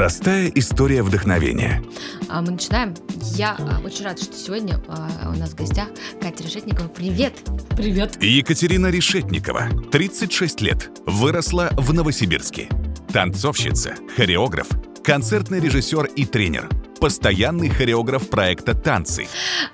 Простая история вдохновения. А мы начинаем. Я а, очень рада, что сегодня а, у нас в гостях Катя Решетникова. Привет! Привет! Екатерина Решетникова, 36 лет, выросла в Новосибирске. Танцовщица, хореограф, концертный режиссер и тренер – постоянный хореограф проекта «Танцы».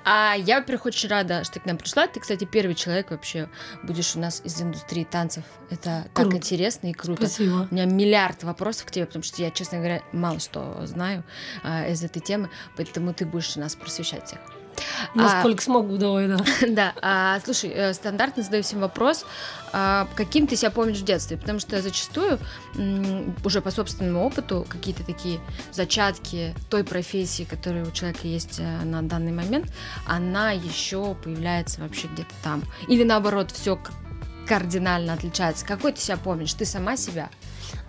А я, во-первых, очень рада, что ты к нам пришла. Ты, кстати, первый человек вообще будешь у нас из индустрии танцев. Это круто. так интересно и круто. Спасибо. У меня миллиард вопросов к тебе, потому что я, честно говоря, мало что знаю а, из этой темы, поэтому ты будешь нас просвещать всех. Насколько а, смогу, давай, да. Да. А, слушай, э, стандартно задаю всем вопрос, а, каким ты себя помнишь в детстве? Потому что зачастую, уже по собственному опыту, какие-то такие зачатки той профессии, которая у человека есть э, на данный момент, она еще появляется вообще где-то там. Или наоборот, все кардинально отличается. Какой ты себя помнишь? Ты сама себя?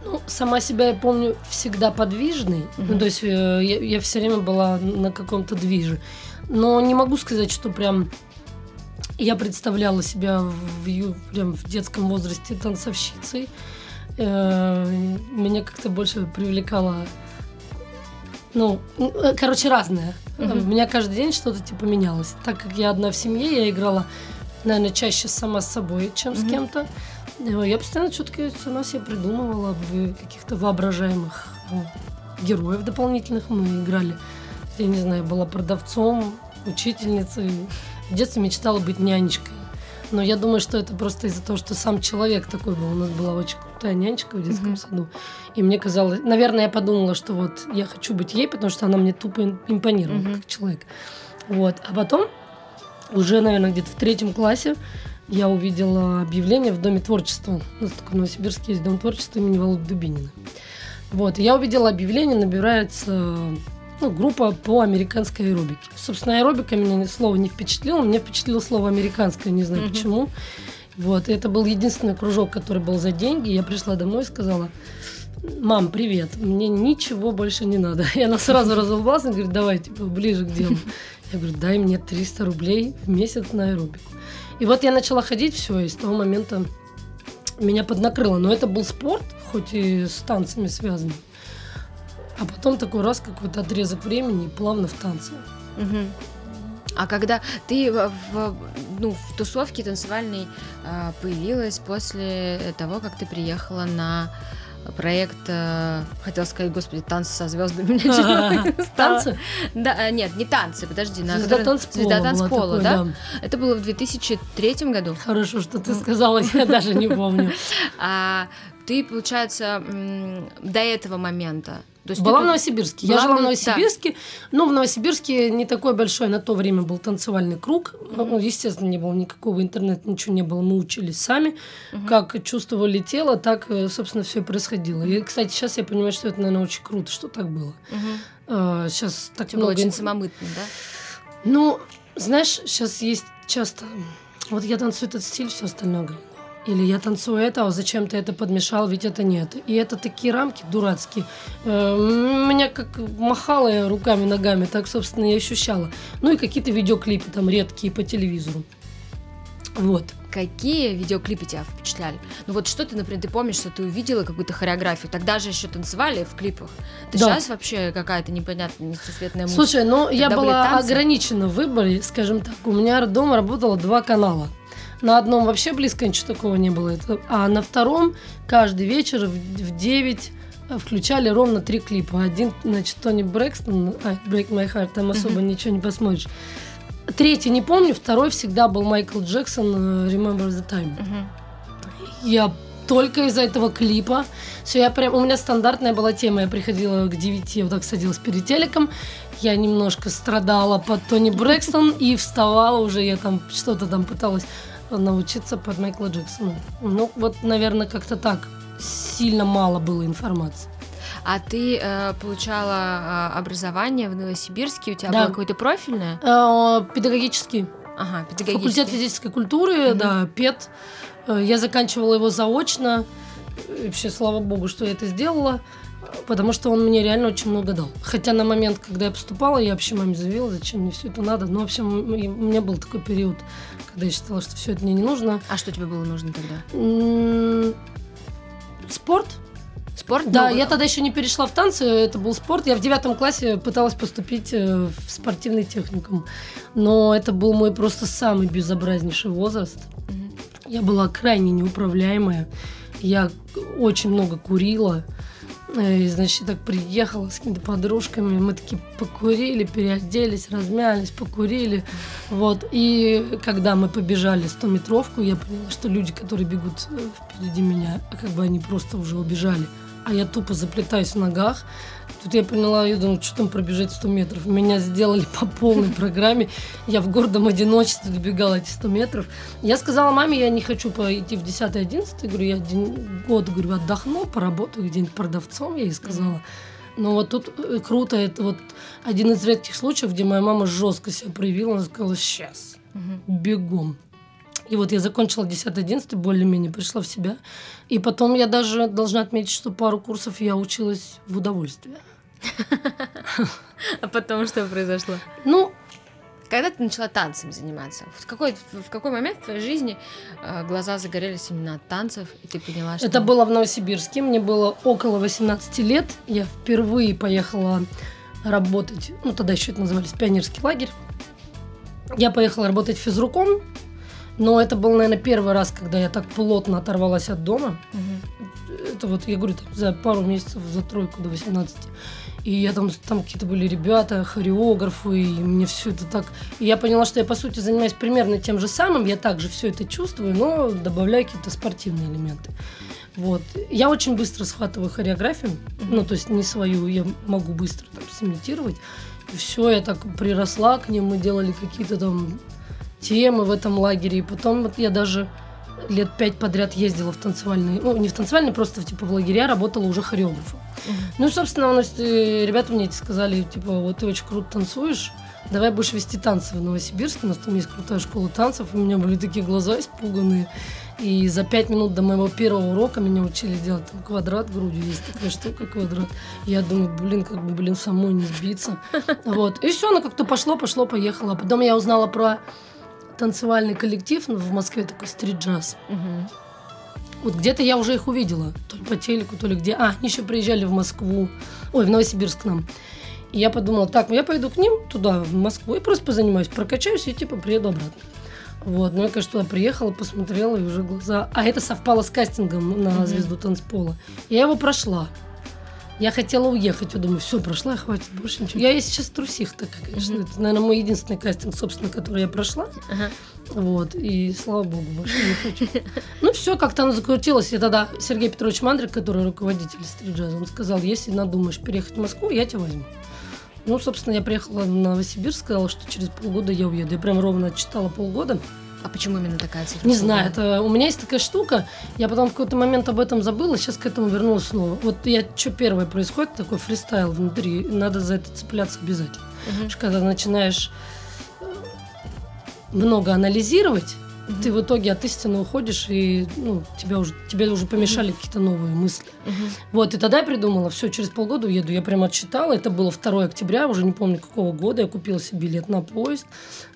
Ну, сама себя я помню всегда подвижной. Mm-hmm. Ну, то есть э, я, я все время была на каком-то движе. Но не могу сказать, что прям я представляла себя в, прям в детском возрасте танцовщицей. Э, меня как-то больше привлекало ну, э, короче, разное. Uh-huh. У меня каждый день что-то типа менялось. Так как я одна в семье, я играла, наверное, чаще сама с собой, чем с кем-то. Э, я постоянно что-то сама себе придумывала в каких-то воображаемых героев дополнительных. Мы играли я не знаю, была продавцом, учительницей. В детстве мечтала быть нянечкой. Но я думаю, что это просто из-за того, что сам человек такой был. У нас была очень крутая нянечка в детском mm-hmm. саду. И мне казалось... Наверное, я подумала, что вот я хочу быть ей, потому что она мне тупо импонировала mm-hmm. как человек. Вот. А потом, уже, наверное, где-то в третьем классе, я увидела объявление в Доме творчества. У нас такой в Новосибирске есть Дом творчества имени Володи Дубинина. Вот. И я увидела объявление, набирается ну, группа по американской аэробике. Собственно, аэробика меня слово не впечатлило, мне впечатлило слово американское, не знаю mm-hmm. почему. Вот, и это был единственный кружок, который был за деньги. Я пришла домой и сказала, мам, привет, мне ничего больше не надо. И она сразу разулыбалась и говорит, давай, типа, ближе к делу. Я говорю, дай мне 300 рублей в месяц на аэробику. И вот я начала ходить, все, и с того момента меня поднакрыло. Но это был спорт, хоть и с танцами связанный. А потом такой раз какой-то отрезок времени и плавно в танце. Угу. А когда ты в, в, ну, в тусовке танцевальной э, появилась после того, как ты приехала на проект, э, хотела сказать, господи, танцы со звездами. Танцы? Да, э, нет, не танцы, подожди. Звезда танцпола. Звезда танцпола, да? Это было в 2003 году. Хорошо, что ты сказала, я даже не помню. А ты, получается, до этого момента то есть была в Новосибирске. Была я жила в Новосибирске. Да. Ну, в Новосибирске не такой большой на то время был танцевальный круг. Mm-hmm. Ну, естественно, не было никакого интернета, ничего не было. Мы учились сами. Mm-hmm. Как чувствовали тело, так, э, собственно, все происходило. И, кстати, сейчас я понимаю, что это, наверное, очень круто, что так было. Mm-hmm. сейчас так Все много... было очень самомытно, да? Ну, знаешь, сейчас есть часто... Вот я танцую этот стиль, все остальное говорю. Или я танцую это, а зачем ты это подмешал, ведь это нет. И это такие рамки дурацкие. Э, меня как махало я руками, ногами, так, собственно, и ощущала. Ну и какие-то видеоклипы там редкие по телевизору. Вот. Какие видеоклипы тебя впечатляли? Ну вот что ты, например, ты помнишь, что ты увидела какую-то хореографию? Тогда же еще танцевали в клипах. Ты да. сейчас вообще какая-то непонятная несусветная музыка. Слушай, ну я была ограничена в выборе, скажем так. У меня дома работало два канала. На одном вообще близко ничего такого не было. А на втором каждый вечер в 9 э, включали ровно три клипа. Один, значит, Тони Брэкстон, Break My Heart, там особо uh-huh. ничего не посмотришь. Третий не помню, второй всегда был Майкл Джексон э, Remember the Time. Uh-huh. Я только из-за этого клипа. Все, я прям, у меня стандартная была тема. Я приходила к 9, вот так садилась перед телеком. Я немножко страдала под Тони Брэкстон и вставала уже, я там что-то там пыталась научиться под Майкла Джексона. Ну, вот, наверное, как-то так. Сильно мало было информации. А ты э, получала э, образование в Новосибирске? У тебя да. было какое-то профильное? Э, педагогический. Ага, педагогический. Факультет физической культуры, mm-hmm. да, ПЕД. Э, я заканчивала его заочно. И вообще, слава богу, что я это сделала потому что он мне реально очень много дал. Хотя на момент, когда я поступала, я вообще маме заявила, зачем мне все это надо. Ну, в общем, у меня был такой период, когда я считала, что все это мне не нужно. А что тебе было нужно тогда? Спорт. Спорт? Да, я тогда еще не перешла в танцы, это был спорт. Я в девятом классе пыталась поступить э, в спортивный техникум. Но это был мой просто самый безобразнейший возраст. Я была крайне неуправляемая. Я очень много курила. Э, И, значит, так приехала с какими-то подружками. Мы такие покурили, переоделись, размялись, покурили. Вот. И когда мы побежали 100-метровку, я поняла, что люди, которые бегут э, впереди меня, как бы они просто уже убежали. А я тупо заплетаюсь в ногах. Тут я поняла, я думаю, что там пробежать 100 метров. Меня сделали по полной программе. Я в гордом одиночестве добегала эти 100 метров. Я сказала маме, я не хочу пойти в 10-11. Говорю, я один год, говорю, отдохну, поработаю где-нибудь продавцом, я ей сказала. Но вот тут э, круто, это вот один из редких случаев, где моя мама жестко себя проявила, она сказала, сейчас, бегом. И вот я закончила 10-11, более-менее пришла в себя. И потом я даже должна отметить, что пару курсов я училась в удовольствие. А потом что произошло? Ну, Когда ты начала танцем заниматься? В какой, в какой момент в твоей жизни э, глаза загорелись именно от танцев, и ты поняла, что... это было в Новосибирске, мне было около 18 лет. Я впервые поехала работать, ну тогда еще это назывались пионерский лагерь. Я поехала работать физруком, но это был, наверное, первый раз, когда я так плотно оторвалась от дома. Мгм. это вот, я говорю, там, за пару месяцев, за тройку до 18. И я там, там какие-то были ребята, хореографы, и мне все это так... И я поняла, что я, по сути, занимаюсь примерно тем же самым, я также все это чувствую, но добавляю какие-то спортивные элементы. Вот. Я очень быстро схватываю хореографию, ну, то есть не свою, я могу быстро там сымитировать. И все, я так приросла к ним, мы делали какие-то там темы в этом лагере. И потом вот я даже лет пять подряд ездила в танцевальные, ну, не в танцевальные, просто типа в лагеря работала уже хореографом. Ну, и, собственно, у нас э, ребята мне эти сказали, типа, вот ты очень круто танцуешь, давай будешь вести танцы в Новосибирске, у нас там есть крутая школа танцев, у меня были такие глаза испуганные. И за пять минут до моего первого урока меня учили делать там квадрат грудью, есть такая штука квадрат. Я думаю, блин, как бы, блин, самой не сбиться. Вот. И все, оно как-то пошло, пошло, поехало. Потом я узнала про танцевальный коллектив в Москве, такой стрит-джаз. Мгм. Вот где-то я уже их увидела, то ли по телеку, то ли где. А, они еще приезжали в Москву, ой, в Новосибирск к нам. И я подумала, так, ну я пойду к ним туда, в Москву, и просто позанимаюсь, прокачаюсь и типа приеду обратно. Вот, ну я, конечно, туда приехала, посмотрела, и уже глаза... А это совпало с кастингом на звезду танцпола. Я его прошла. Я хотела уехать, я думаю, все, прошла, хватит больше ничего. Я и сейчас трусих такая, конечно. Это, наверное, мой единственный кастинг, собственно, который я прошла. Ага. Вот, и слава богу, больше не хочу. Ну, все, как-то оно закрутилось. И тогда Сергей Петрович Мандрик, который руководитель стриджаза, он сказал, если надумаешь переехать в Москву, я тебя возьму. Ну, собственно, я приехала в Новосибирск, сказала, что через полгода я уеду. Я прям ровно отчитала полгода. А почему именно такая цифра? Не знаю, это у меня есть такая штука. Я потом в какой-то момент об этом забыла, сейчас к этому вернулась снова. Вот я что первое происходит, такой фристайл внутри, надо за это цепляться обязательно. Мгм. Потому что когда начинаешь э, много анализировать. Ты в итоге от истины уходишь, и ну, тебя уже, тебе уже помешали какие-то новые мысли. Вот, и тогда я придумала, все, через полгода уеду. Я прям отсчитала, это было 2 октября, уже не помню какого года, я купила себе билет на поезд,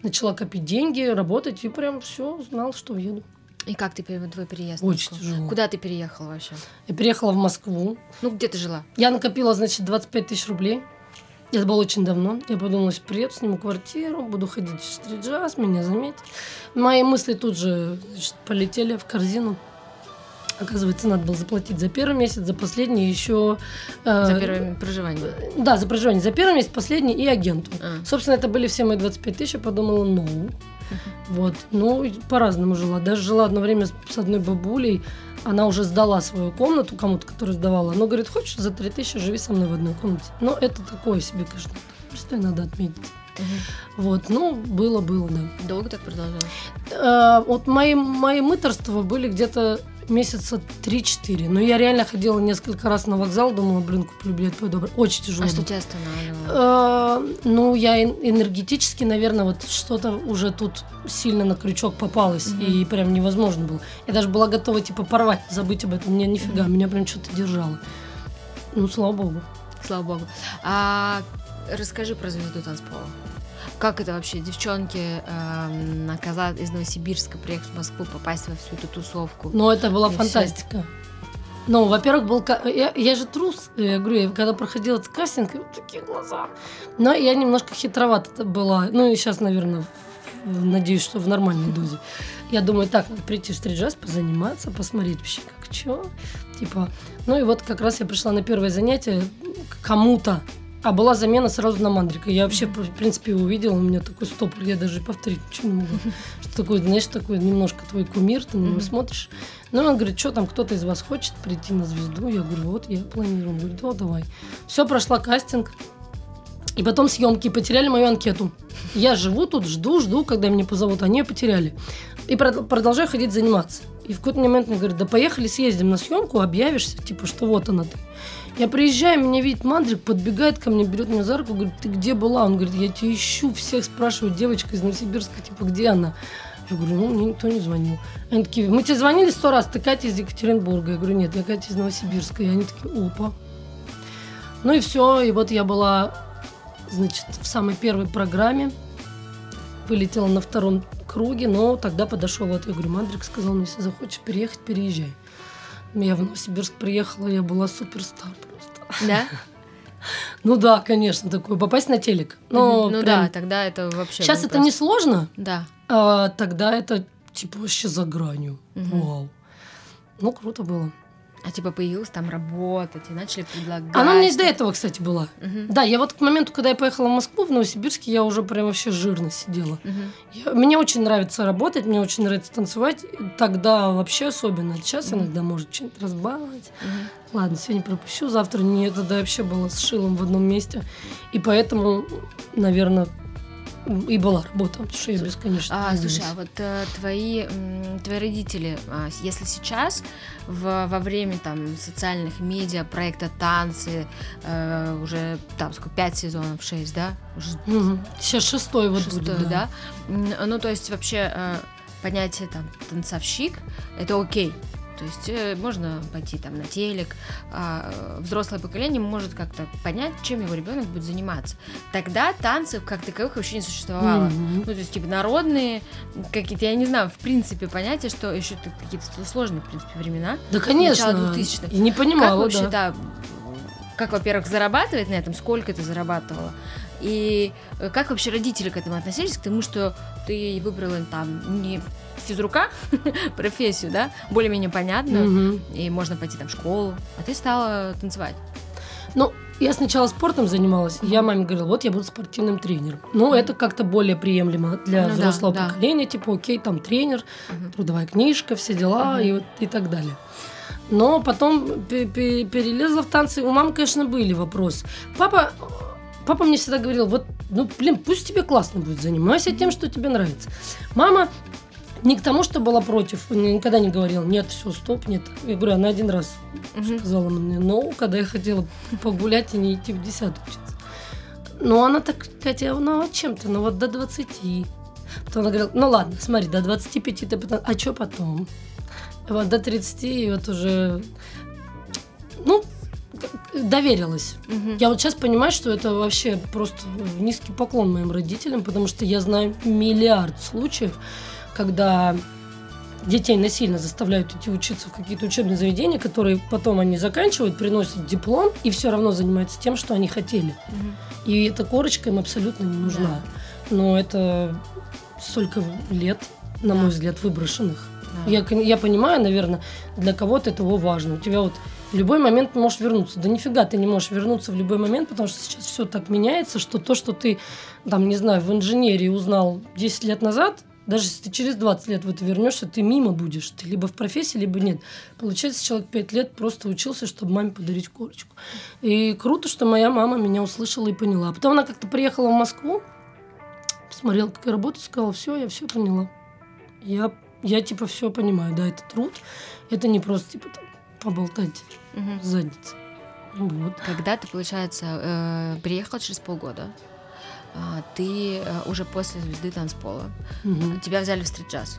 начала копить деньги, работать, и прям все, знал, что уеду. И как ты твой переезд? Очень Москву? тяжело. Куда ты переехала вообще? Я переехала в Москву, Ну, где ты жила? я накопила, значит, 25 тысяч рублей. Это было очень давно. Я подумала, приеду, сниму квартиру, буду ходить в стрит-джаз, меня заметят. Мои мысли тут же значит, полетели в корзину. Оказывается, надо было заплатить за первый месяц, за последний еще... э, За первое проживание. Да, за проживание. За первый месяц, последний и агенту. А. Собственно, это были все мои 25 тысяч. Я подумала, ну, вот. Ну, по-разному жила. Даже жила одно время с одной бабулей. Она уже сдала свою комнату кому-то, который сдавала. Она говорит, хочешь, за 3 тысячи живи со мной в одной комнате. Но это такое себе, конечно. Просто надо отметить. Мгм. Вот, ну, было-было, да. Долго так продолжалось? Э, вот мои, мои мыторства были где-то месяца 3-4. Но я реально ходила несколько раз на вокзал, думала, блин, куплю билет, пойду. Очень тяжело. А что тебя останавливало? Э, Ну, я эн- энергетически, наверное, вот что-то уже тут сильно на крючок попалось, и прям невозможно было. Я даже была готова, типа, порвать, забыть об этом. Мне нифига, меня прям что-то держало. Ну, слава богу. Слава богу. А расскажи про звезду танцпола. Как это вообще, девчонки эм, оказа- из Новосибирска приехать в Москву, попасть во всю эту тусовку? Но это была И фантастика. Ну, во-первых, был... Я, я же трус, я говорю, я когда проходила этот кастинг, вот такие глаза. Но я немножко хитровата была. Ну, и сейчас, наверное, надеюсь, что в нормальной дозе. Я думаю, так, надо прийти в стрит-джаз, позаниматься, посмотреть вообще, как что. Типа, ну и вот как раз я пришла на первое занятие к кому-то. А была замена сразу на Мандрика. Я вообще, в принципе, его увидела, у меня такой стопор, я даже повторить ничего не могу. Что такое, знаешь, такой немножко твой кумир, ты на него смотришь. Ну, он говорит, что там, кто-то из вас хочет прийти на звезду? Я говорю, вот, я планирую. Он говорит, да, давай. Все, прошла кастинг. И потом съемки потеряли мою анкету. Я живу тут, жду, жду, когда меня позовут. Они ее потеряли. И прод- продолжаю ходить заниматься. И в какой-то момент мне говорят, да поехали съездим на съемку, объявишься, типа, что вот она ты. Я приезжаю, меня видит Мандрик, подбегает ко мне, берет меня за руку, говорит, ты где была? Он говорит, я тебя ищу, всех спрашивают, девочка из Новосибирска, типа, где она? Я говорю, ну, мне никто не звонил. Они такие, мы тебе звонили сто раз, ты Катя из Екатеринбурга. Я говорю, нет, я Катя из Новосибирска. И они такие, опа. Ну и все, и вот я была, значит, в самой первой программе, вылетела на втором круге, но тогда подошел вот, я говорю, Мандрик сказал, мне, если захочешь переехать, переезжай. Я в Новосибирск приехала, я была суперстар просто. Да? Ну да, конечно, такое, попасть на телек. Но ну прям- да, тогда это вообще. Сейчас это не сложно, Да. а тогда это типа вообще за гранью. Мгм. Вау. Ну, круто было. А типа появилась там работать, и начали предлагать. Она мне до этого, кстати, была. Мгм. Да, я вот к моменту, когда я поехала в Москву, в Новосибирске, я уже прям вообще жирно сидела. Мгм. Я- мне очень нравится работать, мне очень нравится танцевать. Тогда вообще особенно. Сейчас Мгм. иногда может что-нибудь разбавить. Мгм. Ладно, сегодня пропущу, завтра нет. Тогда вообще было с шилом в одном месте. И поэтому, наверное, и была работа, потому что я бесконечно А, слушай, а вот э, твои, м, твои родители, с- если сейчас в, во время там социальных медиа, проекта танцы, э, уже там сколько, пять сезонов, шесть, да? Уже Мгм. Сейчас шестой вот шестой, будет, да? М, Ну, то есть вообще э, понятие там танцовщик, это окей. То есть э, можно пойти там на телек, а, э, взрослое поколение может как-то понять, чем его ребенок будет заниматься. Тогда танцев как таковых вообще не существовало. Мгм. Ну, то есть, типа, народные какие-то, я не знаю, в принципе, понятия, что еще какие-то сложные, в принципе, времена. Да, конечно. Начало 2000-х. И не понимала, как вообще, да. да. как, во-первых, зарабатывать на этом, сколько ты зарабатывала, и э, как вообще родители к этому относились, к тому, что ты выбрала там не физрука, профессию, да, более-менее понятную, Мгм. и можно пойти там в школу, а ты стала танцевать. Ну, я сначала спортом занималась, и я маме говорила, вот я буду спортивным тренером. Ну, это как-то более приемлемо для Ну да, взрослого да. поколения, типа, окей, там тренер, Мгм. трудовая книжка, все дела Мгм. и, вот, и так далее. Но потом пе- пе- перелезла в танцы. У мамы, конечно, были вопросы. Папа, папа мне всегда говорил, вот, ну, блин, пусть тебе классно будет, занимайся тем, что тебе нравится. Мама не к тому, что была против, никогда не говорила, нет, все, стоп, нет. Я говорю, она один раз Мгм. сказала мне, ну, когда я хотела погулять и не идти в десятую учиться. Ну, она так, Катя, ну, а чем ты? Ну, вот до 20. Потом она говорила, ну, ладно, смотри, до 25 ты потом... А что потом? Вот до 30 и вот уже... Ну, доверилась. Мгм. Я вот сейчас понимаю, что это вообще просто низкий поклон моим родителям, потому что я знаю миллиард случаев, когда детей насильно заставляют идти учиться в какие-то учебные заведения, которые потом они заканчивают, приносят диплом и все равно занимаются тем, что они хотели. Мгм. И эта корочка им абсолютно не нужна. Но это столько лет, на мой Да. взгляд, выброшенных. Да. Я, я понимаю, наверное, для кого-то это важно. У тебя вот в любой момент можешь вернуться. Да нифига ты не можешь вернуться в любой момент, потому что сейчас все так меняется, что то, что ты, там, не знаю, в инженерии узнал 10 лет назад, даже если ты через 20 лет в это вернешься, ты мимо будешь. Ты либо в профессии, либо нет. Получается, человек 5 лет просто учился, чтобы маме подарить корочку. И круто, что моя мама меня услышала и поняла. А потом она как-то приехала в Москву, посмотрела, как я работаю, сказала, все, я все поняла. Я, я типа все понимаю, да, это труд. Это не просто типа там поболтать Мгм. в заднице. Вот. Когда ты, получается, э, приехала через полгода, ты э, уже после звезды танцпола, Мгм. тебя взяли в стрит-джаз.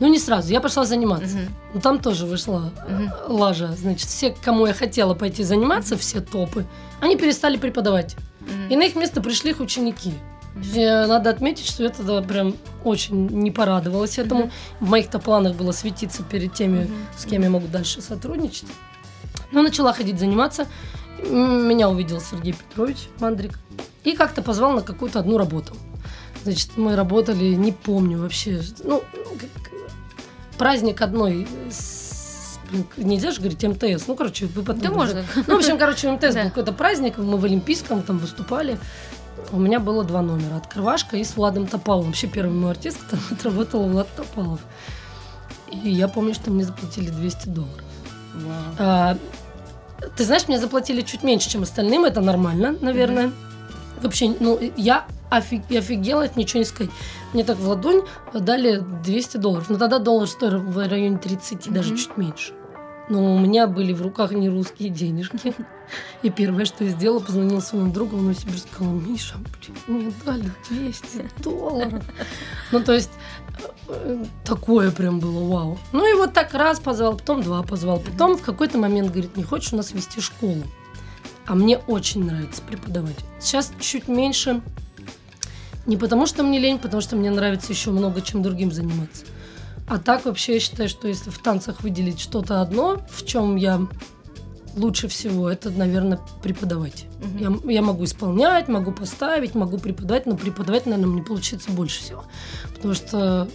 Ну, не сразу. Я пошла заниматься. Мгм. Ну, там тоже вышла Мгм. лажа. Значит, все, кому я хотела пойти заниматься, все топы, они перестали преподавать. Мгм. И на их место пришли их ученики. Э, Надо отметить, что я тогда прям очень не порадовалась этому. Мгм. В моих-то планах было светиться перед теми, Мгм. с кем я могу дальше сотрудничать. Ну, начала ходить заниматься. Меня увидел Сергей Петрович Мандрик. И как-то позвал на какую-то одну работу. Значит, мы работали, не помню вообще. Ну, праздник одной нельзя же говорить МТС. Ну, короче, вы потом... Да можно. Ну, в общем, короче, МТС был какой-то праздник, мы в Олимпийском там выступали. У меня было два номера. Открывашка и с Владом Топаловым. Вообще первый мой артист, там отработал Влад Топалов. И я помню, что мне заплатили 200 долларов. А, ты знаешь, мне заплатили чуть меньше, чем остальным. Это нормально, наверное. Mm-hmm. Вообще, ну, я офиг, офигела, это ничего не сказать. Мне так в ладонь дали 200 долларов. Но тогда доллар стоил в районе 30, mm-hmm. даже чуть меньше. Но у меня были в руках не русские денежки. И первое, что я сделала, позвонила своему другу в Новосибирск, сказала, Миша, мне дали 200 долларов. Ну, то есть, э, такое прям было вау. Ну, и вот так раз позвал, потом два позвал. Потом в какой-то момент говорит, не хочешь у нас вести школу? А мне очень нравится преподавать. Сейчас чуть меньше, не потому что мне лень, потому что мне нравится еще много чем другим заниматься. А так вообще я считаю, что если в танцах выделить что-то одно, в чем я лучше всего, это, наверное, преподавать. Угу. Я, я могу исполнять, могу поставить, могу преподавать, но преподавать, наверное, мне получится больше всего. Потому что,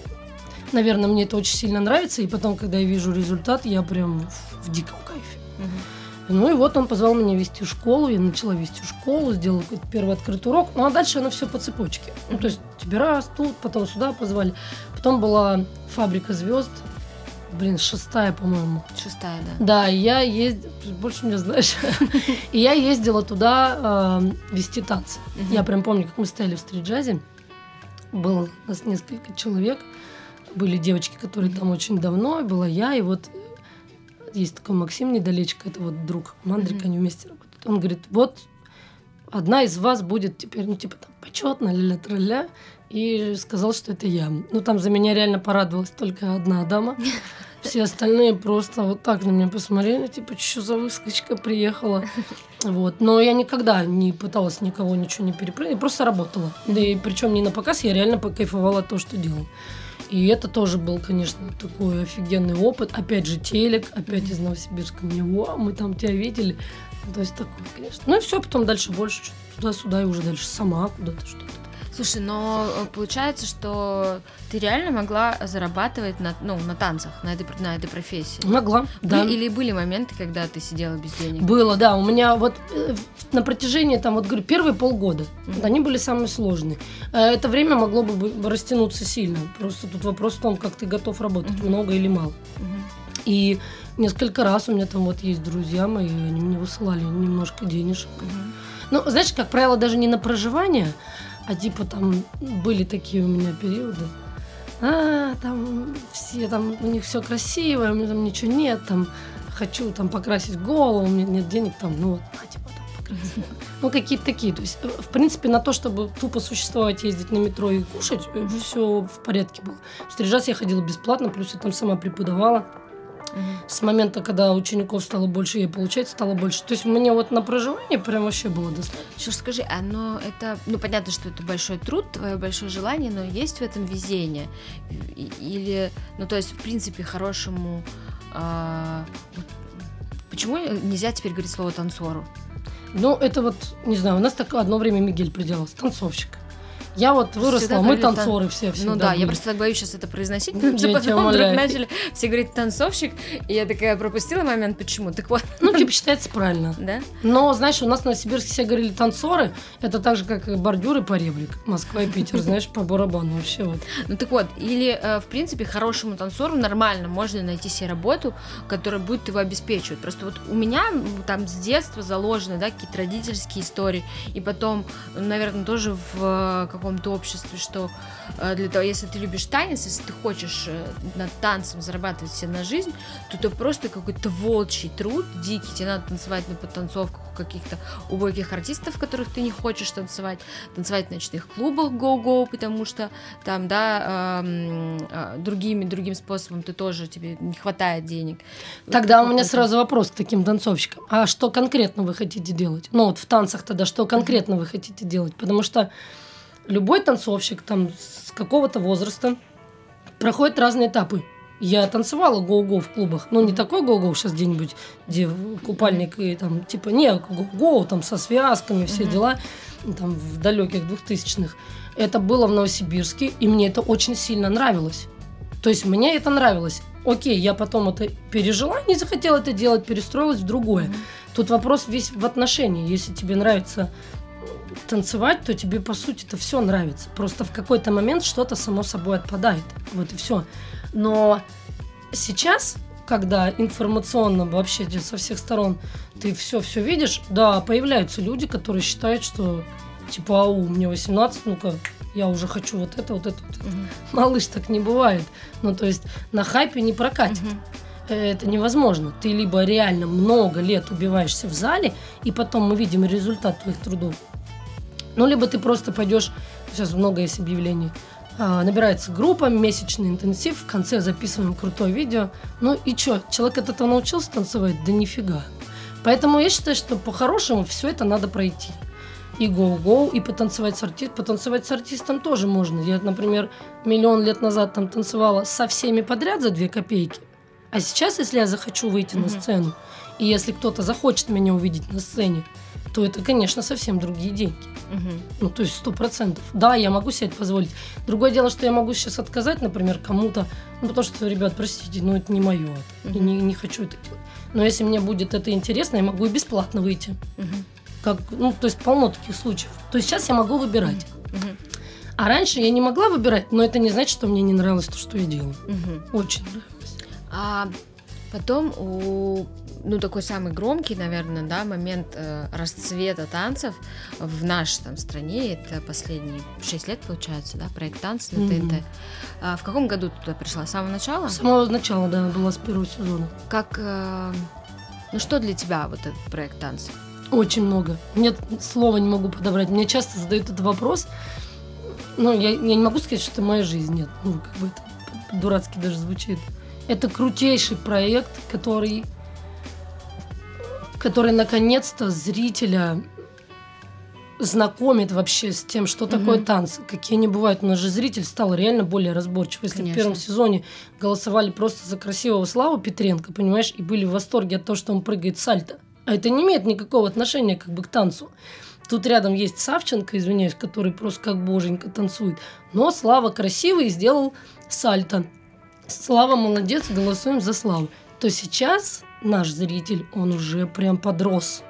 наверное, мне это очень сильно нравится, и потом, когда я вижу результат, я прям в, в диком кайфе. Угу. Ну и вот он позвал меня вести школу, я начала вести школу, сделала какой-то первый открытый урок, ну а дальше оно все по цепочке. Ну то есть тебя раз, тут, потом сюда позвали. Потом была фабрика звезд. Блин, шестая, по-моему. Шестая, да. Да, я ездила, больше меня знаешь. и я ездила туда э, вести танцы. Я прям помню, как мы стояли в стрит-джазе. Было нас несколько человек. Были девочки, которые там очень давно. Была я, и вот есть такой Максим недалечко, это вот друг Мандрик, они вместе работают. Он говорит, вот одна из вас будет теперь, ну, типа, там, почетно, ля-ля-тра-ля и сказал, что это я. Ну, там за меня реально порадовалась только одна дама. Все остальные просто вот так на меня посмотрели, типа, что за выскочка приехала. Вот. Но я никогда не пыталась никого ничего не перепрыгнуть, просто работала. Да и причем не на показ, я реально покайфовала того, что делала. И это тоже был, конечно, такой офигенный опыт. Опять же, телек, опять из Новосибирска мне, о, мы там тебя видели. То есть такой, конечно. Ну и все, потом дальше больше, туда-сюда, и уже дальше сама куда-то что-то. Слушай, но э, получается, что ты реально могла зарабатывать на, ну, на танцах, на этой, на этой профессии? Могла, да. Или были моменты, когда ты сидела без денег? Было, да. У меня вот э, на протяжении, там, вот говорю, первые полгода, mm-hmm. они были самые сложные. Э, это время могло бы растянуться сильно. Просто тут вопрос в том, как ты готов работать, mm-hmm. много или мало. Mm-hmm. И несколько раз у меня там вот есть друзья мои, они мне высылали немножко денежек. Mm-hmm. Ну, знаешь, как правило, даже не на проживание, а типа там были такие у меня периоды. А, там все там, у них все красиво, у меня там ничего нет, там хочу там покрасить голову, у меня нет денег, там, ну вот, а, типа там покрасить. Ну, какие-то такие. То есть, э, в принципе, на то, чтобы тупо существовать, ездить на метро и кушать, э, все в порядке было. Стрижаться я ходила бесплатно, плюс я там сама преподавала. С момента, когда учеников стало больше, и получать стало больше. То есть мне вот на проживание прям вообще было достаточно. Что скажи, оно это, ну понятно, что это большой труд, твое большое желание, но есть в этом везение? Или, ну то есть, в принципе, хорошему... А, почему нельзя теперь говорить слово танцору? Ну, это вот, не знаю, у нас так одно время Мигель приделался, танцовщик. Я вот выросла, мы танцоры все всегда Ну да, были. я просто так боюсь сейчас это произносить, потому что потом вдруг начали все говорить танцовщик, и я такая пропустила момент, почему? Так вот. Ну, типа считается правильно. Да? Но, знаешь, у нас в Новосибирске все говорили танцоры, это так же, как бордюры по ребрик, Москва и Питер, знаешь, по барабану вообще вот. Ну так вот, или, э, в принципе, хорошему танцору нормально можно найти себе работу, которая будет его обеспечивать. Просто вот у меня там с детства заложены, да, какие-то родительские истории, и потом, наверное, тоже в э, каком-то обществе, что э, для того, если ты любишь танец, если ты хочешь э, над танцем зарабатывать себе на жизнь, то это просто какой-то волчий труд, дикий, тебе надо танцевать на подтанцовках у каких-то убогих артистов, которых ты не хочешь танцевать, танцевать в ночных клубах go-go, потому что там, да, э, э, другими, другим способом ты тоже, тебе не хватает денег. Тогда вот у меня сразу вопрос к таким танцовщикам. А что конкретно вы хотите делать? Ну вот в танцах тогда что конкретно вы хотите делать? Потому что любой танцовщик там с какого-то возраста проходит разные этапы. Я танцевала гоу-гоу в клубах. Ну, не такой гоу-гоу сейчас где-нибудь, где купальник и там, типа, не, гоу-гоу, там со связками, все дела, там в далеких двухтысячных. Это было в Новосибирске, и мне это очень сильно нравилось. То есть мне это нравилось. Окей, я потом это пережила, не захотела это делать, перестроилась в другое. Мгм. Тут вопрос весь в отношении. Если тебе нравится танцевать, то тебе, по сути, это все нравится. Просто в какой-то момент что-то само собой отпадает. Вот и все. Но сейчас, когда информационно вообще со всех сторон ты все все видишь, да, появляются люди, которые считают, что типа, ау, мне 18, ну-ка, я уже хочу вот это, вот это, вот это. Мгм. Малыш, так не бывает. Ну, то есть на хайпе не прокатит. Э, Это невозможно. Ты либо реально много лет убиваешься в зале, и потом мы видим результат твоих трудов. Ну, либо ты просто пойдешь, сейчас много есть объявлений, а, набирается группа, месячный интенсив, в конце записываем крутое видео. Ну и что, человек от этого научился танцевать? Да нифига. Поэтому я считаю, что по-хорошему все это надо пройти. И гоу-гоу, и потанцевать с артистом. Потанцевать с артистом тоже можно. Я, например, миллион лет назад там танцевала со всеми подряд за две копейки. А сейчас, если я захочу выйти на Мгм. сцену, и если кто-то захочет меня увидеть на сцене, то это, конечно, совсем другие деньги. Мгм. Ну, то есть сто процентов. Да, я могу себе это позволить. Другое дело, что я могу сейчас отказать, например, кому-то, ну, потому что, ребят, простите, ну, это не мое. Я Мгм. не, не хочу это делать. Но если мне будет это интересно, я могу и бесплатно выйти. Мгм. Как, ну, то есть полно таких случаев. То есть сейчас я могу выбирать. Мгм. А раньше я не могла выбирать, но это не значит, что мне не нравилось то, что я делаю. Мгм. Очень нравилось. А потом у ну такой самый громкий, наверное, да, момент э, расцвета танцев в нашей там стране, это последние 6 лет, получается, да, проект танцы на. ТНТ. А в каком году ты туда пришла? С самого начала? С самого начала, да, была с первого сезона. Как, э, ну что для тебя вот этот проект танцы? Очень много. Нет, слова не могу подобрать. Мне часто задают этот вопрос. Ну, я, я не могу сказать, что это моя жизнь. Нет, ну, как бы это дурацки даже звучит. Это крутейший проект, который, который наконец-то зрителя знакомит вообще с тем, что такое Мгм. танцы, какие они бывают. У нас же зритель стал реально более разборчив. Если Конечно. в первом сезоне голосовали просто за красивого Славу Петренко, понимаешь, и были в восторге от того, что он прыгает сальто, а это не имеет никакого отношения как бы к танцу. Тут рядом есть Савченко, извиняюсь, который просто как боженька танцует. Но Слава красивый и сделал сальто. Слава молодец, голосуем за Славу. То сейчас наш зритель, он уже прям подрос.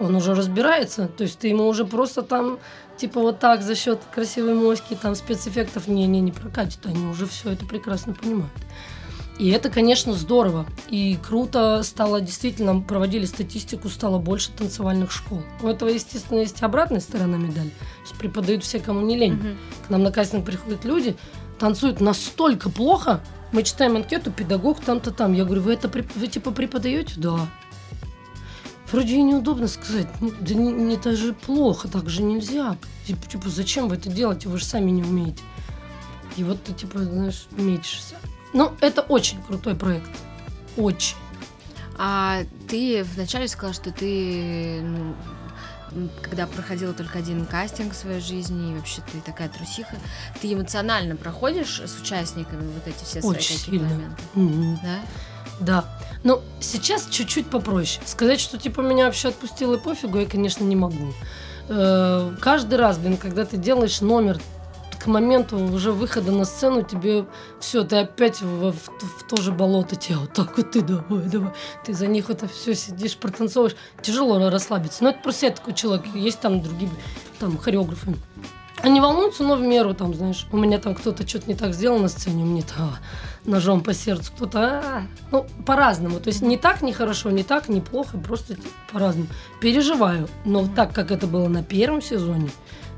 Он уже разбирается. То есть ты ему уже просто там, типа вот так за счет красивой моськи, там спецэффектов не-не не прокатит. Они уже все это прекрасно понимают. И это, конечно, здорово. И круто стало, действительно, проводили статистику, стало больше танцевальных школ. У этого, естественно, есть обратная сторона медали. Что преподают все, кому не лень. Мгм. К нам на кастинг приходят люди, танцуют настолько плохо. Мы читаем анкету, педагог там-то там. Я говорю, вы это вы типа преподаете? Да. Вроде и неудобно сказать. Ну, да не, не это же плохо, так же нельзя. Типа, типа, зачем вы это делаете? Вы же сами не умеете. И вот ты, типа, знаешь, мечешься. Ну, это очень крутой проект. Очень. А ты вначале сказала, что ты, ну, когда проходила только один кастинг в своей жизни, и вообще ты такая трусиха, ты эмоционально проходишь с участниками вот эти все свои Очень какие-то сильно. моменты? Мгм. Да? Да. Ну, сейчас чуть-чуть попроще. Сказать, что типа меня вообще отпустило и пофигу, я, конечно, не могу. Э, каждый раз, блин, когда ты делаешь номер, к моменту уже выхода на сцену тебе все, ты опять в, в- в то же болото тебе вот так вот ты давай, давай. Ты за них это все сидишь, протанцовываешь. Тяжело расслабиться. Но это просто я такой человек. Есть там другие там хореографы. Они волнуются, но в меру, там, знаешь, у меня там кто-то что-то не так сделал на сцене, мне то ножом по сердцу, кто-то, «А». ну, по-разному. То есть не так нехорошо, не так неплохо, просто по-разному. Переживаю, но так, как это было на первом сезоне,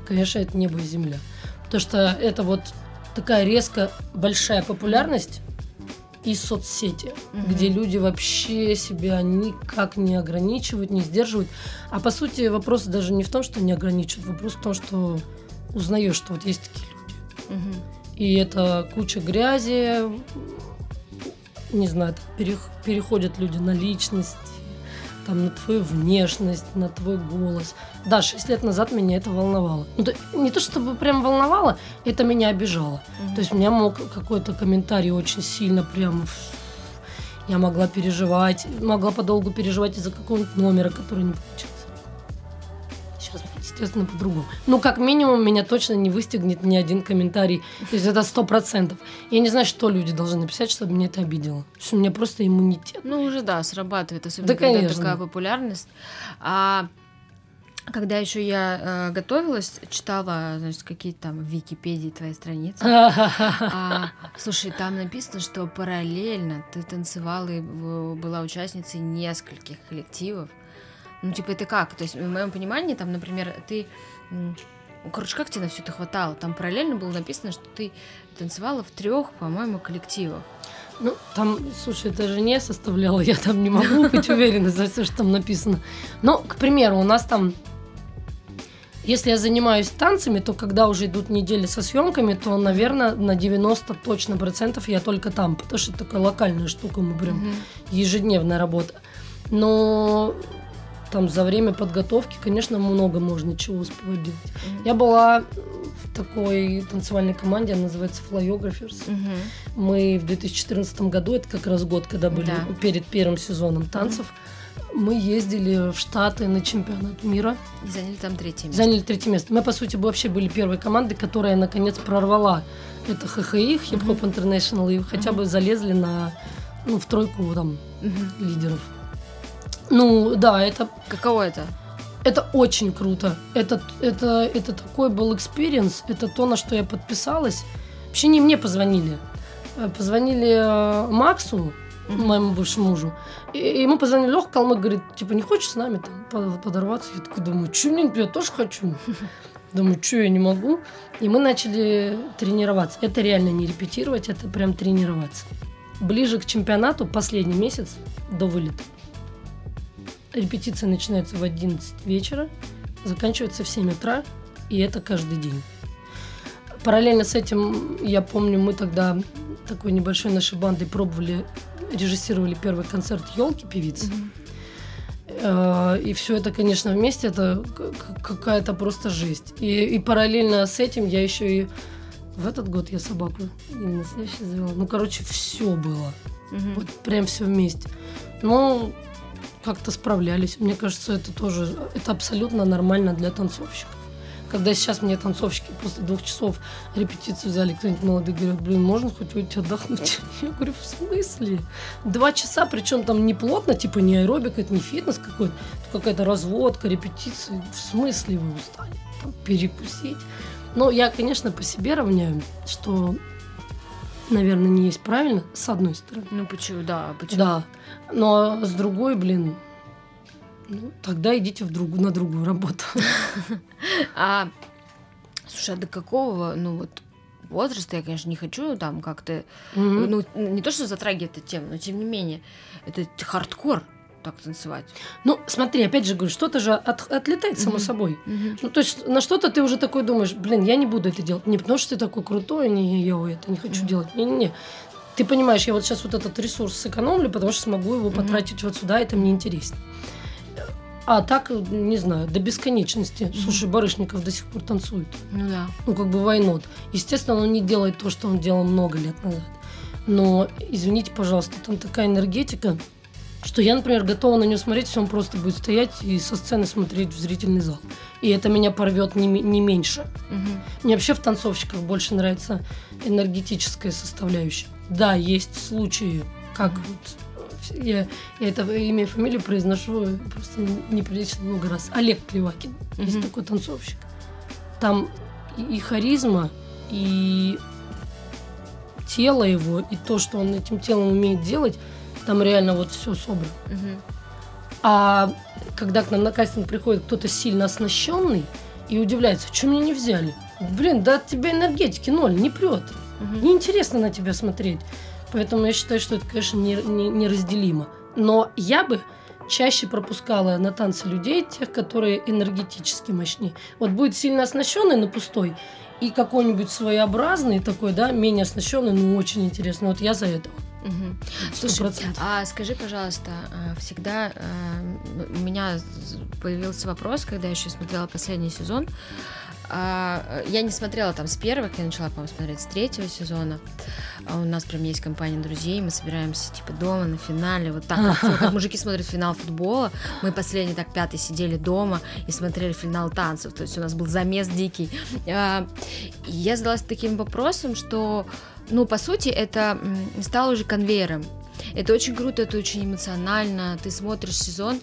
конечно, это небо и земля. Потому что это вот такая резко большая популярность и соцсети, Мгм. где люди вообще себя никак не ограничивают, не сдерживают. А по сути вопрос даже не в том, что не ограничивают, вопрос в том, что узнаешь, что вот есть такие люди. Мгм. И это куча грязи, не знаю, переходят люди на личности, там, на твою внешность, на твой голос. Да, 6 лет назад меня это волновало. Ну, то, не то чтобы прям волновало, это меня обижало. Мгм. То есть у меня мог какой-то комментарий очень сильно прям... Я могла переживать, могла подолгу переживать из-за какого-нибудь номера, который не получился. Естественно, по-другому. Ну, как минимум, меня точно не выстегнет ни один комментарий. То есть это сто процентов. Я не знаю, что люди должны написать, чтобы меня это обидело. Что у меня просто иммунитет. Ну, уже да, срабатывает, особенно Да, когда конечно. такая популярность. А когда еще я э, готовилась, читала, значит, какие-то там в Википедии твои страницы. А, слушай, там написано, что параллельно ты танцевала и в- была участницей нескольких коллективов. Ну, типа, это как? То есть, в моем понимании, там, например, ты... м, Короче, как тебе на все это хватало? Там параллельно было написано, что ты танцевала в трех, по-моему, коллективах. Ну, там, слушай, это же не составляла, я там не могу быть уверена за все, что там написано. Но, к примеру, у нас там, если я занимаюсь танцами, то когда уже идут недели со съемками, то, наверное, на 90 точно процентов я только там, потому что это такая локальная штука, мы прям Мгм. ежедневная работа. Но там за время подготовки, конечно, много можно чего успевать делать. Мгм. Я была в такой танцевальной команде, она называется Flyographers. Мгм. Мы в 2014 году, это как раз год, когда были Да. перед первым сезоном танцев, мы ездили в Штаты на чемпионат мира, И заняли там третье место. заняли третье место. Мы, по сути, вообще были первой командой, которая, наконец, прорвала это HHI, Hip Hop International, и хотя бы залезли на, ну, в тройку там лидеров. Ну, да, это Каково это? это очень круто. Это, это, это такой был experience. Это то, на что я подписалась. Вообще не мне позвонили. Э, Позвонили э, Максу, моему бывшему мужу. И ему позвонили Леха Калмык, говорит, типа, не хочешь с нами там по- подорваться? Я такой думаю, что нет, я тоже хочу. Думаю, что я не могу. И мы начали тренироваться. Это реально не репетировать, это прям тренироваться. Ближе к чемпионату, последний месяц до вылета, Репетиция начинается в 11 вечера, заканчивается в 7 утра, и это каждый день. Параллельно с этим, я помню, мы тогда такой небольшой нашей бандой пробовали, режиссировали первый концерт елки певицы. Э, И все это, конечно, вместе, это какая-то просто жесть. И, и параллельно с этим я еще и в этот год я собаку именно следующий завела. Ну, короче, все было. Мгм. Вот прям все вместе. Но как-то справлялись. Мне кажется, это тоже это абсолютно нормально для танцовщиков. Когда сейчас мне танцовщики после двух часов репетицию взяли, кто-нибудь молодой говорит, блин, можно хоть уйти отдохнуть? Я говорю, в смысле? Два часа, причем там не плотно, типа не аэробик, это не фитнес какой-то, какая-то разводка, репетиции. В смысле вы устали? Там, перекусить. Но я, конечно, по себе равняю, что, наверное, не есть правильно, с одной стороны. Ну почему, да, почему? Да. Но с другой, блин, ну, тогда идите в другу, на другую работу. А, слушай, а до какого, ну вот, возраста я, конечно, не хочу там как-то, Мгм. ну, не то, что затрагивать эту тему, но тем не менее, это хардкор так танцевать. Ну, смотри, опять же говорю, что-то же от- отлетает само Мгм. собой. Мгм. Ну, то есть на что-то ты уже такой думаешь, блин, я не буду это делать. Не потому что ты такой крутой, не, я это не хочу Мгм. делать. Не-не-не. Ты понимаешь, я вот сейчас вот этот ресурс сэкономлю, потому что смогу его Мгм. потратить вот сюда, это мне интереснее. А так, не знаю, до бесконечности. Слушай, Барышников до сих пор танцует. Ну да. ну, как бы войнот. Естественно, он не делает то, что он делал много лет назад. Но, извините, пожалуйста, там такая энергетика, что я, например, готова на него смотреть, если он просто будет стоять и со сцены смотреть в зрительный зал. И это меня порвет не, не меньше. Мгм. Мне вообще в танцовщиках больше нравится энергетическая составляющая. Да, есть случаи, как вот э, я, я это имя и фамилию произношу э, просто неприлично много раз. Олег Плевакин. Есть Мгм. такой танцовщик. Там и, и харизма, и тело его, и то, что он этим телом умеет делать, там реально вот все собрано. Мгм. А когда к нам на кастинг приходит кто-то сильно оснащенный и удивляется, что меня не взяли? Блин, да от тебя энергетики ноль, не прет. Мгм. Неинтересно на тебя смотреть. Поэтому я считаю, что это, конечно, не- не- неразделимо. Но я бы чаще пропускала на танцы людей, тех, которые энергетически мощнее. Вот будет сильно оснащенный, но пустой, и какой-нибудь своеобразный такой, да, менее оснащенный, но очень интересный. Вот я за это. Мгм. Сто Слушай, процентов. а скажи, пожалуйста, а, всегда а, у меня появился вопрос, когда я еще смотрела последний сезон. А, Я не смотрела там с первых, я начала, по-моему, смотреть с третьего сезона. А У нас прям есть компания друзей, мы собираемся типа дома на финале, вот так, как, как мужики смотрят финал футбола. Мы последний так пятый сидели дома и смотрели финал танцев, то есть у нас был замес дикий. А, я задалась таким вопросом, что, ну, по сути, это стало уже конвейером. Это очень круто, это очень эмоционально. Ты смотришь сезон,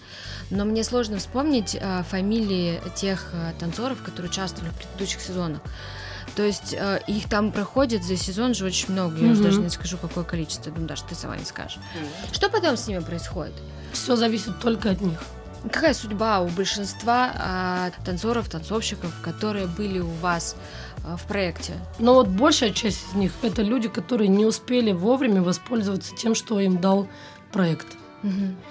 но мне сложно вспомнить э, фамилии тех э, танцоров, которые участвовали в предыдущих сезонах. То есть э, их там проходит за сезон же очень много. Я уже даже не скажу, какое количество. Думаю, даже ты сама не скажешь. Что потом с ними происходит? Все зависит только от них. Какая судьба у большинства а, танцоров, танцовщиков, которые были у вас в проекте? Но вот большая часть из них это люди, которые не успели вовремя воспользоваться тем, что им дал проект.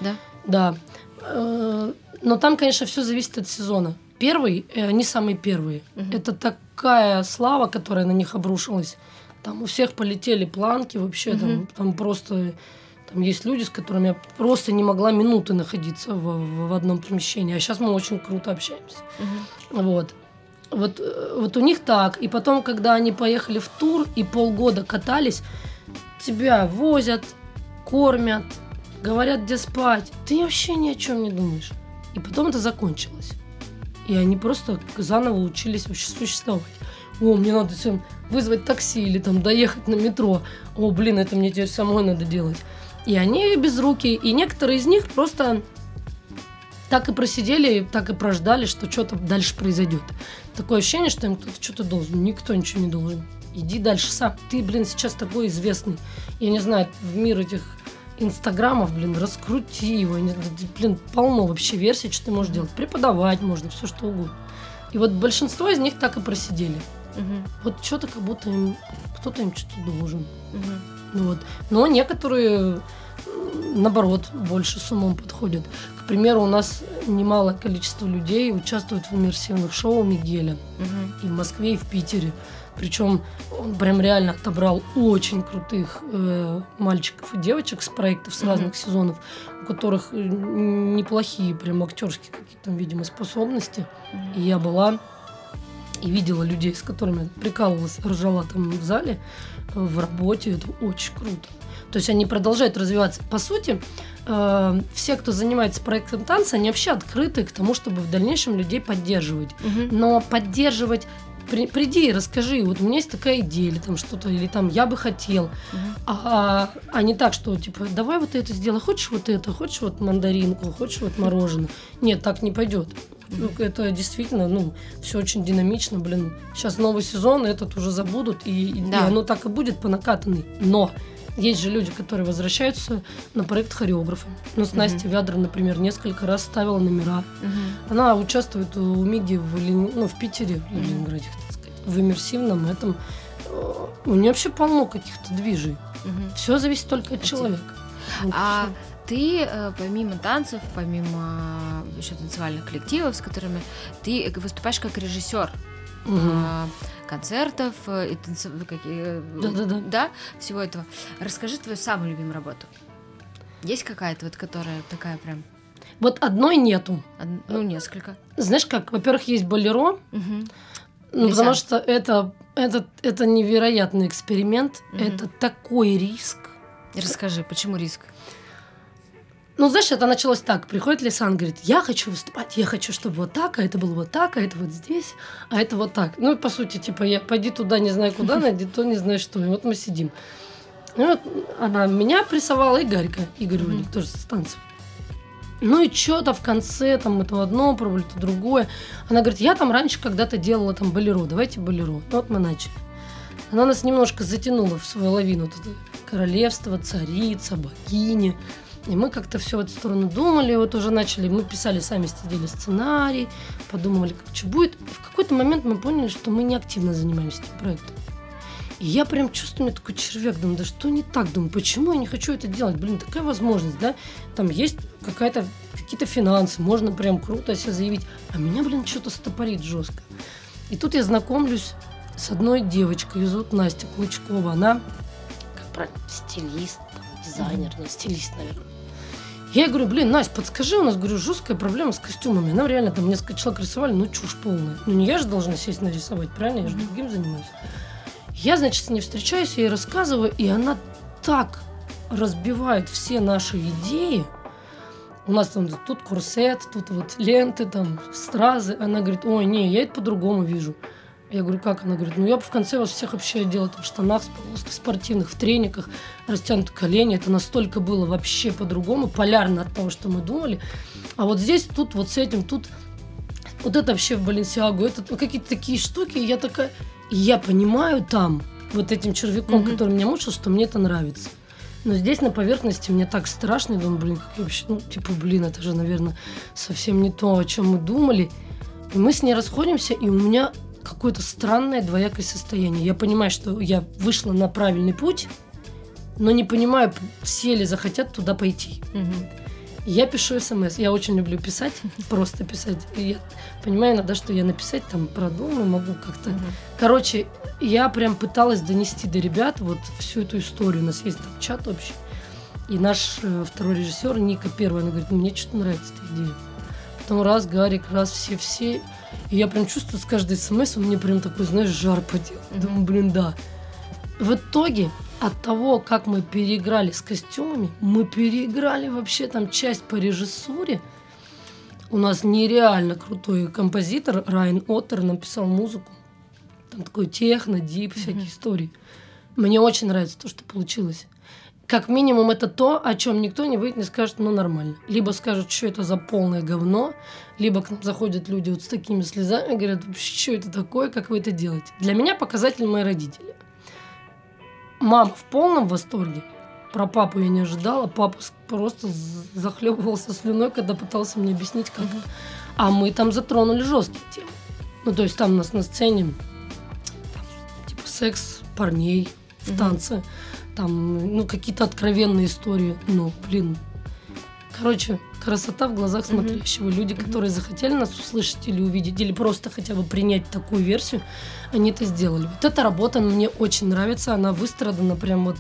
Да? Да. Э, Но там, конечно, все зависит от сезона. Первый, э, они самые первые. Мгм. Это такая слава, которая на них обрушилась. Там у всех полетели планки вообще. Там, Мгм. там просто... Там есть люди, с которыми я просто не могла минуты находиться в, в- в одном помещении. А сейчас мы очень круто общаемся. Вот. Вот, э, вот у них так. И потом, когда они поехали в тур и полгода катались, тебя возят, кормят, говорят, где спать. Ты вообще ни о чем не думаешь. И потом это закончилось. И они просто заново учились вообще существовать. О, мне надо всем вызвать такси или там доехать на метро. О, блин, это мне теперь самой надо делать. И они без руки. И некоторые из них просто так и просидели, так и прождали, что что-то дальше произойдет. Такое ощущение, что им кто-то что-то должен. Никто ничего не должен. Иди дальше сам. Ты, блин, сейчас такой известный. Я не знаю, в мир этих инстаграмов, блин, раскрути его. Блин, полно вообще версий, что ты можешь делать. Преподавать можно, все что угодно. И вот большинство из них так и просидели. Мгм. Вот что-то как будто им кто-то им что-то должен. Ну Вот. Но некоторые, наоборот, больше с умом подходят. К примеру, у нас немалое количество людей участвует в иммерсивных шоу Мигеля Мгм. и в Москве, и в Питере. Причем он прям реально отобрал очень крутых э, мальчиков и девочек с проектов с разных сезонов, у которых э, неплохие прям актерские какие-то там, видимо, способности. И я была и видела людей, с которыми прикалывалась, ржала там в зале, э, в работе. Это очень круто. То есть они продолжают развиваться. По сути, э, все, кто занимается проектом танца, они вообще открыты к тому, чтобы в дальнейшем людей поддерживать. Мгм. Но поддерживать при- приди и расскажи, вот у меня есть такая идея, или там что-то, или там я бы хотел. Мгм. А, а не так, что типа, давай вот это сделай, хочешь вот это, хочешь вот мандаринку, хочешь вот мороженое. Нет, так не пойдет. Ну, Это действительно, ну, все очень динамично, блин. Сейчас новый сезон, этот уже забудут, и, и Да. оно так и будет по накатанной. Но есть же люди, которые возвращаются на проект хореографа. Ну, с Мгм. Настей Вядрой, например, несколько раз ставила номера. Мгм. Она участвует у Миги в, Лени- ну, в Питере, в Ленинграде, так сказать, в иммерсивном этом. Э, У нее вообще полно каких-то движей. Мгм. Все зависит только от От человека. Вот А ты, э, помимо танцев, помимо еще танцевальных коллективов, с которыми ты выступаешь как режиссер Мгм. Концертов э, и танцев... какие- Да-да-да. да, всего этого. Расскажи твою самую любимую работу. Есть какая-то вот, которая такая прям, Вот одной нету. од- ну, несколько. Знаешь как, во-первых, есть болеро, Мгм. ну, потому что это, это, это невероятный эксперимент, Мгм. это такой риск. Расскажи, почему риск? Ну, знаешь, это началось так. Приходит Лисан, говорит, я хочу выступать, я хочу, чтобы вот так, а это было вот так, а это вот здесь, а это вот так. Ну, и по сути, типа, я пойди туда, не знаю куда, найди то, не знаю что. И вот мы сидим. И вот она меня прессовала, и Гарька, Игорь Мгм. Рудик, тоже с танцев. Ну и что-то в конце, там, это одно пробовали, то другое. Она говорит, я там раньше когда-то делала там болеро, давайте болеро. Ну, вот мы начали. Она нас немножко затянула в свою лавину. Это королевство, царица, богини. И мы как-то все в эту сторону думали, вот уже начали, мы писали сами, сидели сценарий, подумывали, как что будет. И в какой-то момент мы поняли, что мы не активно занимаемся этим проектом. И я прям чувствую, у меня такой червяк, думаю, да что не так, думаю, почему я не хочу это делать? Блин, такая возможность, да? Там есть какая-то, какие-то финансы, можно прям круто себя заявить. А меня, блин, что-то стопорит жестко. И тут я знакомлюсь с одной девочкой, ее зовут Настя Клычкова. Она, как правильно, стилист, дизайнер, ну, стилист, наверное. Я ей говорю, блин, Настя, подскажи, у нас, говорю, жесткая проблема с костюмами. Нам реально там несколько человек рисовали, ну чушь полная. Ну не я же должна сесть нарисовать, правильно? Я же другим занимаюсь. Я, значит, с ней встречаюсь, я ей рассказываю, и она так разбивает все наши идеи. У нас там тут курсет, тут вот ленты, там стразы. Она говорит, ой, не, я это по-другому вижу. Я говорю, как? Она говорит, ну я бы в конце вас всех вообще делала в штанах, в спортивных, в трениках, растянуты колени. Это настолько было вообще по-другому, полярно от того, что мы думали. А вот здесь, тут, вот с этим, тут вот это вообще в Баленсиагу, это какие-то такие штуки, я такая, я понимаю там, вот этим червяком, mm-hmm. который меня мучил, что мне это нравится. Но здесь на поверхности мне так страшно, я думаю, блин, как я вообще, ну, типа, блин, это же, наверное, совсем не то, о чем мы думали. И мы с ней расходимся, и у меня какое-то странное двоякое состояние. Я понимаю, что я вышла на правильный путь, но не понимаю, все ли захотят туда пойти. Угу. Я пишу смс. Я очень люблю писать, просто писать. И я понимаю иногда, что я написать там продумаю, могу как-то. Угу. Короче, я прям пыталась донести до ребят вот всю эту историю. У нас есть там чат общий. И наш э, второй режиссер Ника первая, она говорит, мне что-то нравится эта идея. Потом раз Гарик, раз все-все. И я прям чувствую, с каждой смс у меня прям такой, знаешь, жар подел. Думаю, блин, да. В итоге от того, как мы переиграли с костюмами, мы переиграли вообще там часть по режиссуре. У нас нереально крутой композитор Райан Оттер написал музыку. Там такой техно, дип, всякие mm-hmm. истории. Мне очень нравится то, что получилось как минимум это то, о чем никто не выйдет, не скажет, ну нормально. Либо скажут, что это за полное говно, либо к нам заходят люди вот с такими слезами и говорят, что это такое, как вы это делаете. Для меня показатель мои родители. Мама в полном восторге. Про папу я не ожидала. Папа просто захлебывался слюной, когда пытался мне объяснить, как. А мы там затронули жесткие темы. Ну, то есть там у нас на сцене там, типа секс парней в танце там, ну, какие-то откровенные истории. Ну, блин. Короче, красота в глазах смотрящего. Люди, которые захотели нас услышать или увидеть, или просто хотя бы принять такую версию, они это сделали. Вот эта работа мне очень нравится. Она выстрадана прям вот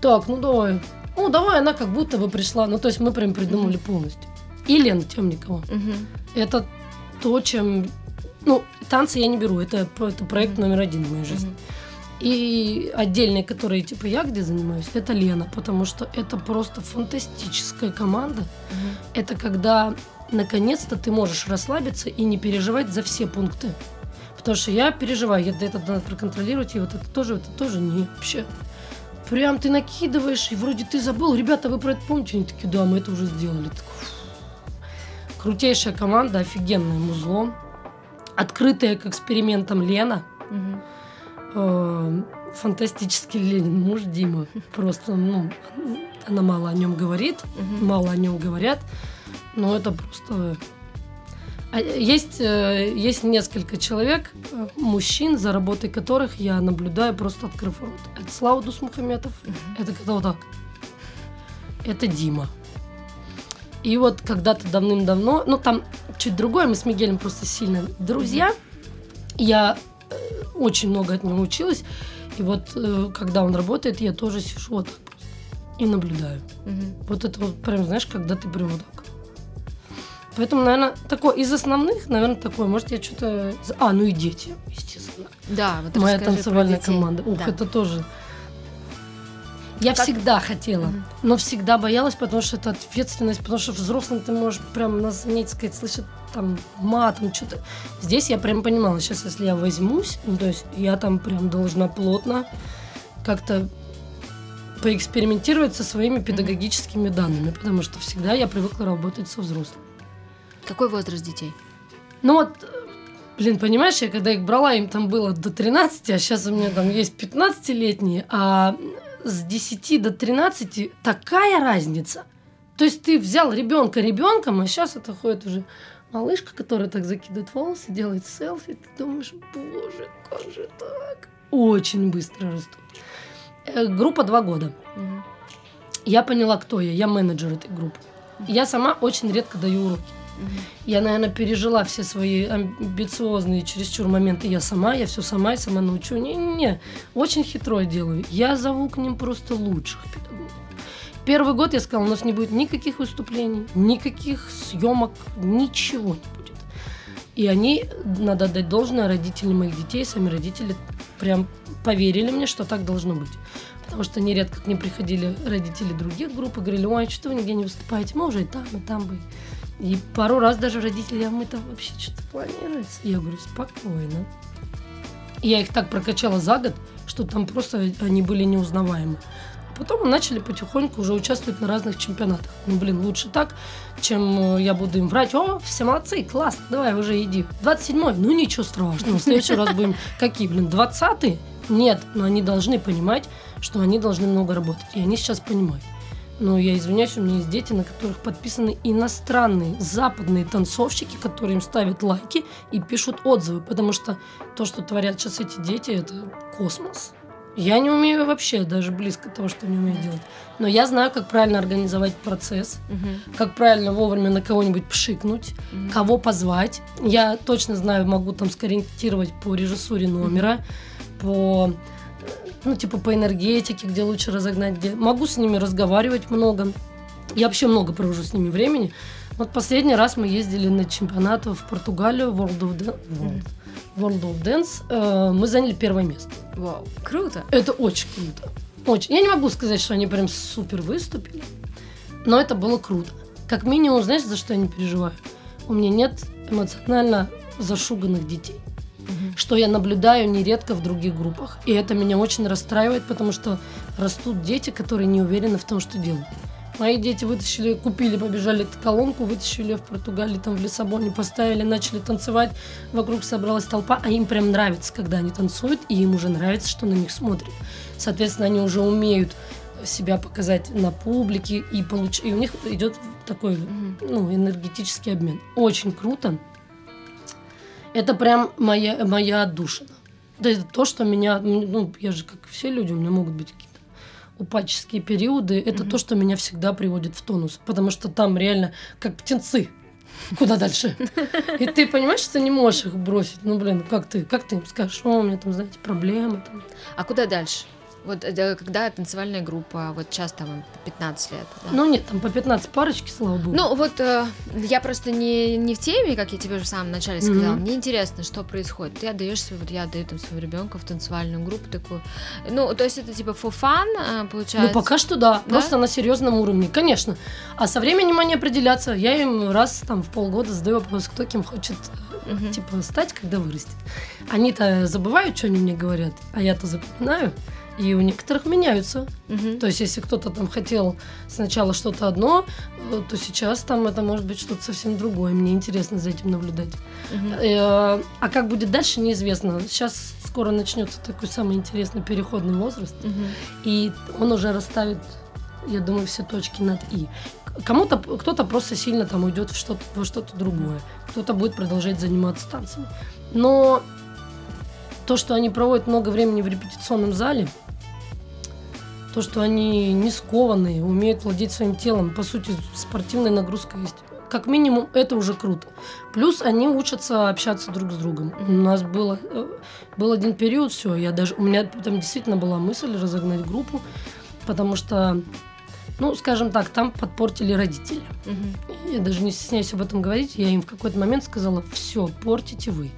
так, ну давай. Ну, давай, она как будто бы пришла. Ну, то есть мы прям придумали полностью. И Лена Темникова. Это то, чем... Ну, танцы я не беру. Это, это проект номер один в моей жизни. И отдельные, которые типа я где занимаюсь, это Лена, потому что это просто фантастическая команда. Угу. Это когда наконец-то ты можешь расслабиться и не переживать за все пункты. Потому что я переживаю, я это надо проконтролировать, и вот это тоже, это тоже не вообще. Прям ты накидываешь, и вроде ты забыл. Ребята, вы про это помните? Они такие, да, мы это уже сделали. Крутейшая команда, офигенное музло. Открытая к экспериментам Лена. Угу э, фантастический Ленин, муж Дима. Просто, ну, она мало о нем говорит, угу. мало о нем говорят, но это просто... А, есть, э, есть несколько человек, э, мужчин, за работой которых я наблюдаю, просто открыв рот. Это Слава Дусмухаметов, угу. это когда вот так. Это Дима. И вот когда-то давным-давно, ну там чуть другое, мы с Мигелем просто сильно друзья. Я очень много от него училась. И вот э, когда он работает, я тоже сижу вот так просто и наблюдаю. Угу. Вот это вот прям, знаешь, когда ты прям вот так. Поэтому, наверное, такое из основных, наверное, такое. Может, я что-то... А, ну и дети, естественно. Да, вот Моя танцевальная команда. Ух, да. это тоже я как... всегда хотела, mm но всегда боялась, потому что это ответственность, потому что взрослым ты можешь прям на занятии сказать, слышать там матом, что-то. Здесь я прям понимала, сейчас если я возьмусь, ну, то есть я там прям должна плотно как-то поэкспериментировать со своими педагогическими данными, потому что всегда я привыкла работать со взрослыми. Какой возраст детей? Ну вот, блин, понимаешь, я когда их брала, им там было до 13, а сейчас у меня там есть 15-летние, а с 10 до 13 такая разница. То есть ты взял ребенка ребенком, а сейчас это ходит уже малышка, которая так закидывает волосы, делает селфи. Ты думаешь, боже, как же так? Очень быстро растут. Э, группа два года. Угу. Я поняла, кто я. Я менеджер этой группы. Я сама очень редко даю уроки. Я, наверное, пережила все свои амбициозные чересчур моменты. Я сама, я все сама, я сама научу. Не-не-не, очень хитро делаю. Я зову к ним просто лучших педагогов. первый год я сказала, у нас не будет никаких выступлений, никаких съемок, ничего не будет. И они, надо отдать должное, родители моих детей, сами родители прям поверили мне, что так должно быть. Потому что нередко к ним приходили родители других групп и говорили, ой, что вы нигде не выступаете, мы уже и там, и там были. И пару раз даже родители, а мы там вообще что-то планируется. Я говорю, спокойно. Я их так прокачала за год, что там просто они были неузнаваемы. А потом начали потихоньку уже участвовать на разных чемпионатах. Ну, блин, лучше так, чем э, я буду им врать. О, все молодцы, классно, давай уже иди. 27-й, ну ничего страшного, в следующий раз будем какие, блин, 20-й? Нет, но они должны понимать, что они должны много работать. И они сейчас понимают. Но я извиняюсь, у меня есть дети, на которых подписаны иностранные, западные танцовщики, которые им ставят лайки и пишут отзывы, потому что то, что творят сейчас эти дети, это космос. Я не умею вообще даже близко того, что они умеют делать. Но я знаю, как правильно организовать процесс, угу. как правильно вовремя на кого-нибудь пшикнуть, угу. кого позвать. Я точно знаю, могу там скориентировать по режиссуре номера, угу. по ну, типа по энергетике, где лучше разогнать, где могу с ними разговаривать много. Я вообще много провожу с ними времени. Вот последний раз мы ездили на чемпионат в Португалию, World of, Dan- World, World of Dance. Э, мы заняли первое место. Вау, круто. Это очень круто. Очень. Я не могу сказать, что они прям супер выступили, но это было круто. Как минимум, знаешь, за что я не переживаю? У меня нет эмоционально зашуганных детей что я наблюдаю нередко в других группах. И это меня очень расстраивает, потому что растут дети, которые не уверены в том, что делают. Мои дети вытащили, купили, побежали эту колонку, вытащили в Португалии, там в Лиссабоне, поставили, начали танцевать. Вокруг собралась толпа, а им прям нравится, когда они танцуют, и им уже нравится, что на них смотрят. Соответственно, они уже умеют себя показать на публике, и, получ... и у них идет такой ну, энергетический обмен. Очень круто. Это прям моя, моя отдушина. Да это то, что меня, ну, я же, как все люди, у меня могут быть какие-то упадческие периоды. Это mm-hmm. то, что меня всегда приводит в тонус. Потому что там реально как птенцы. Куда дальше? И ты понимаешь, что ты не можешь их бросить. Ну, блин, как ты, как ты им скажешь, о, у меня там, знаете, проблемы. Там. А куда дальше? Вот э, когда танцевальная группа, вот сейчас там 15 лет. Да? Ну нет, там по 15 парочки, слава богу. Ну вот э, я просто не, не в теме, как я тебе уже в самом начале сказала. Mm-hmm. Мне интересно, что происходит. Ты отдаешь свой, вот я отдаю там своего ребенка в танцевальную группу такую. Ну, то есть это типа for fun, э, получается? Ну пока что да, да, просто на серьезном уровне, конечно. А со временем они определятся. Я им раз там в полгода задаю вопрос, кто кем хочет mm-hmm. типа стать, когда вырастет. Они-то забывают, что они мне говорят, а я-то запоминаю. И у некоторых меняются. Угу. То есть, если кто-то там хотел сначала что-то одно, э, то сейчас там это может быть что-то совсем другое. Мне интересно за этим наблюдать. Угу. А как будет дальше, неизвестно. Сейчас скоро начнется такой самый интересный переходный возраст, угу. и он уже расставит, я думаю, все точки над и. Кому-то кто-то просто сильно там уйдет в что-то во что-то другое, кто-то будет продолжать заниматься танцами. Но то, что они проводят много времени в репетиционном зале, то, что они не скованные, умеют владеть своим телом. По сути, спортивная нагрузка есть. Как минимум, это уже круто. Плюс они учатся общаться друг с другом. У нас было, э, был один период, все, я даже, у меня там действительно была мысль разогнать группу, потому что, ну, скажем так, там подпортили родители. Угу. Я даже не стесняюсь об этом говорить. Я им в какой-то момент сказала, все, портите вы.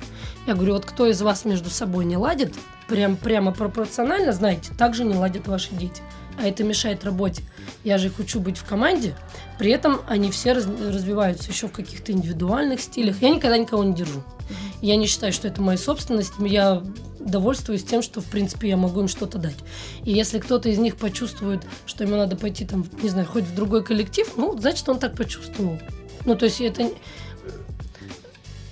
Я говорю, вот кто из вас между собой не ладит, прям, прямо пропорционально, знаете, также не ладят ваши дети. А это мешает работе. Я же их учу быть в команде, при этом они все раз, развиваются еще в каких-то индивидуальных стилях. Я никогда никого не держу. Я не считаю, что это моя собственность. Я довольствуюсь тем, что, в принципе, я могу им что-то дать. И если кто-то из них почувствует, что ему надо пойти, там, не знаю, хоть в другой коллектив, ну, значит, он так почувствовал. Ну, то есть это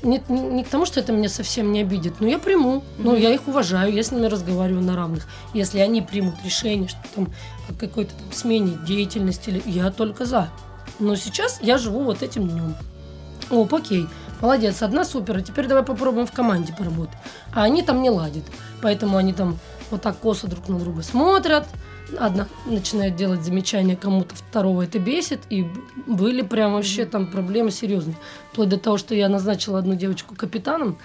не, не, не к тому, что это меня совсем не обидит, но я приму. Mm-hmm. Ну, я их уважаю, я с ними разговариваю на равных. Если они примут решение, что там о какой-то там смене деятельности, я только за. Но сейчас я живу вот этим днем. О, окей, молодец, одна супер, а теперь давай попробуем в команде поработать. А они там не ладят, поэтому они там вот так косо друг на друга смотрят, одна начинает делать замечания кому-то, второго это бесит, и были прям вообще там проблемы серьезные. Вплоть до того, что я назначила одну девочку капитаном,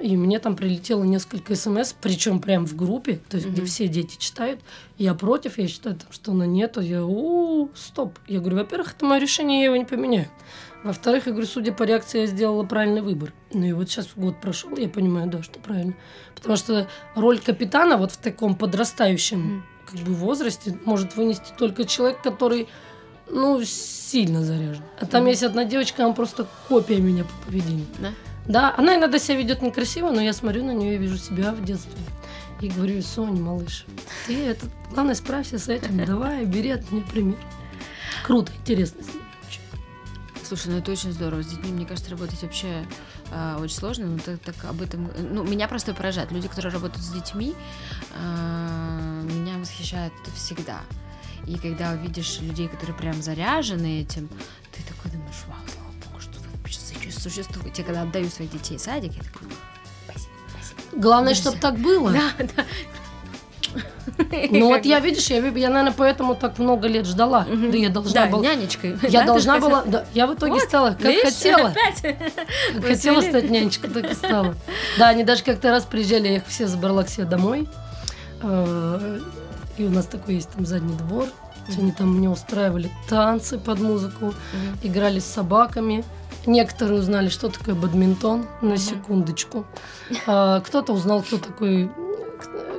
и мне там прилетело несколько смс, причем прям в группе, то есть где все дети читают. Я против, я считаю, там, что она нету. Я, у стоп. Я говорю, во-первых, это мое решение, я его не поменяю. Во-вторых, я говорю, судя по реакции, я сделала правильный выбор. Ну и вот сейчас год прошел, я понимаю, да, что правильно. Потому что роль капитана вот в таком подрастающем Мгм. Как бы возрасте может вынести только человек, который ну, сильно заряжен. А там Мгм. есть одна девочка, она просто копия меня по поведению. Да? Да, она иногда себя ведет некрасиво, но я смотрю на нее и вижу себя в детстве. И говорю, Соня, малыш, ты это, главное, справься с этим, давай, бери от меня пример. Круто, интересно. Слушай, ну это очень здорово. С детьми, мне кажется, работать вообще а, очень сложно. Ну, так, так об этом. Ну, меня просто поражает. Люди, которые работают с детьми, а, меня восхищают всегда. И когда увидишь людей, которые прям заряжены этим, ты такой думаешь, вау, слава богу, что вы вообще су- существуете. Когда отдаю своих детей в садик, я такая, спасибо, спасибо. Главное, чтобы так было. Да, да. Ну вот я, видишь, я, я, наверное, поэтому так много лет ждала. Да я должна Да, была... нянечкой. Я должна была... Да, я в итоге стала, как хотела. опять. Хотела стать нянечкой, так и стала. Да, они даже как-то раз приезжали, я их все забрала к себе домой. Э, И у нас такой есть там задний двор. Они там мне устраивали танцы под музыку, играли с собаками. Некоторые узнали, что такое бадминтон, на секундочку. А, Кто-то узнал, кто такой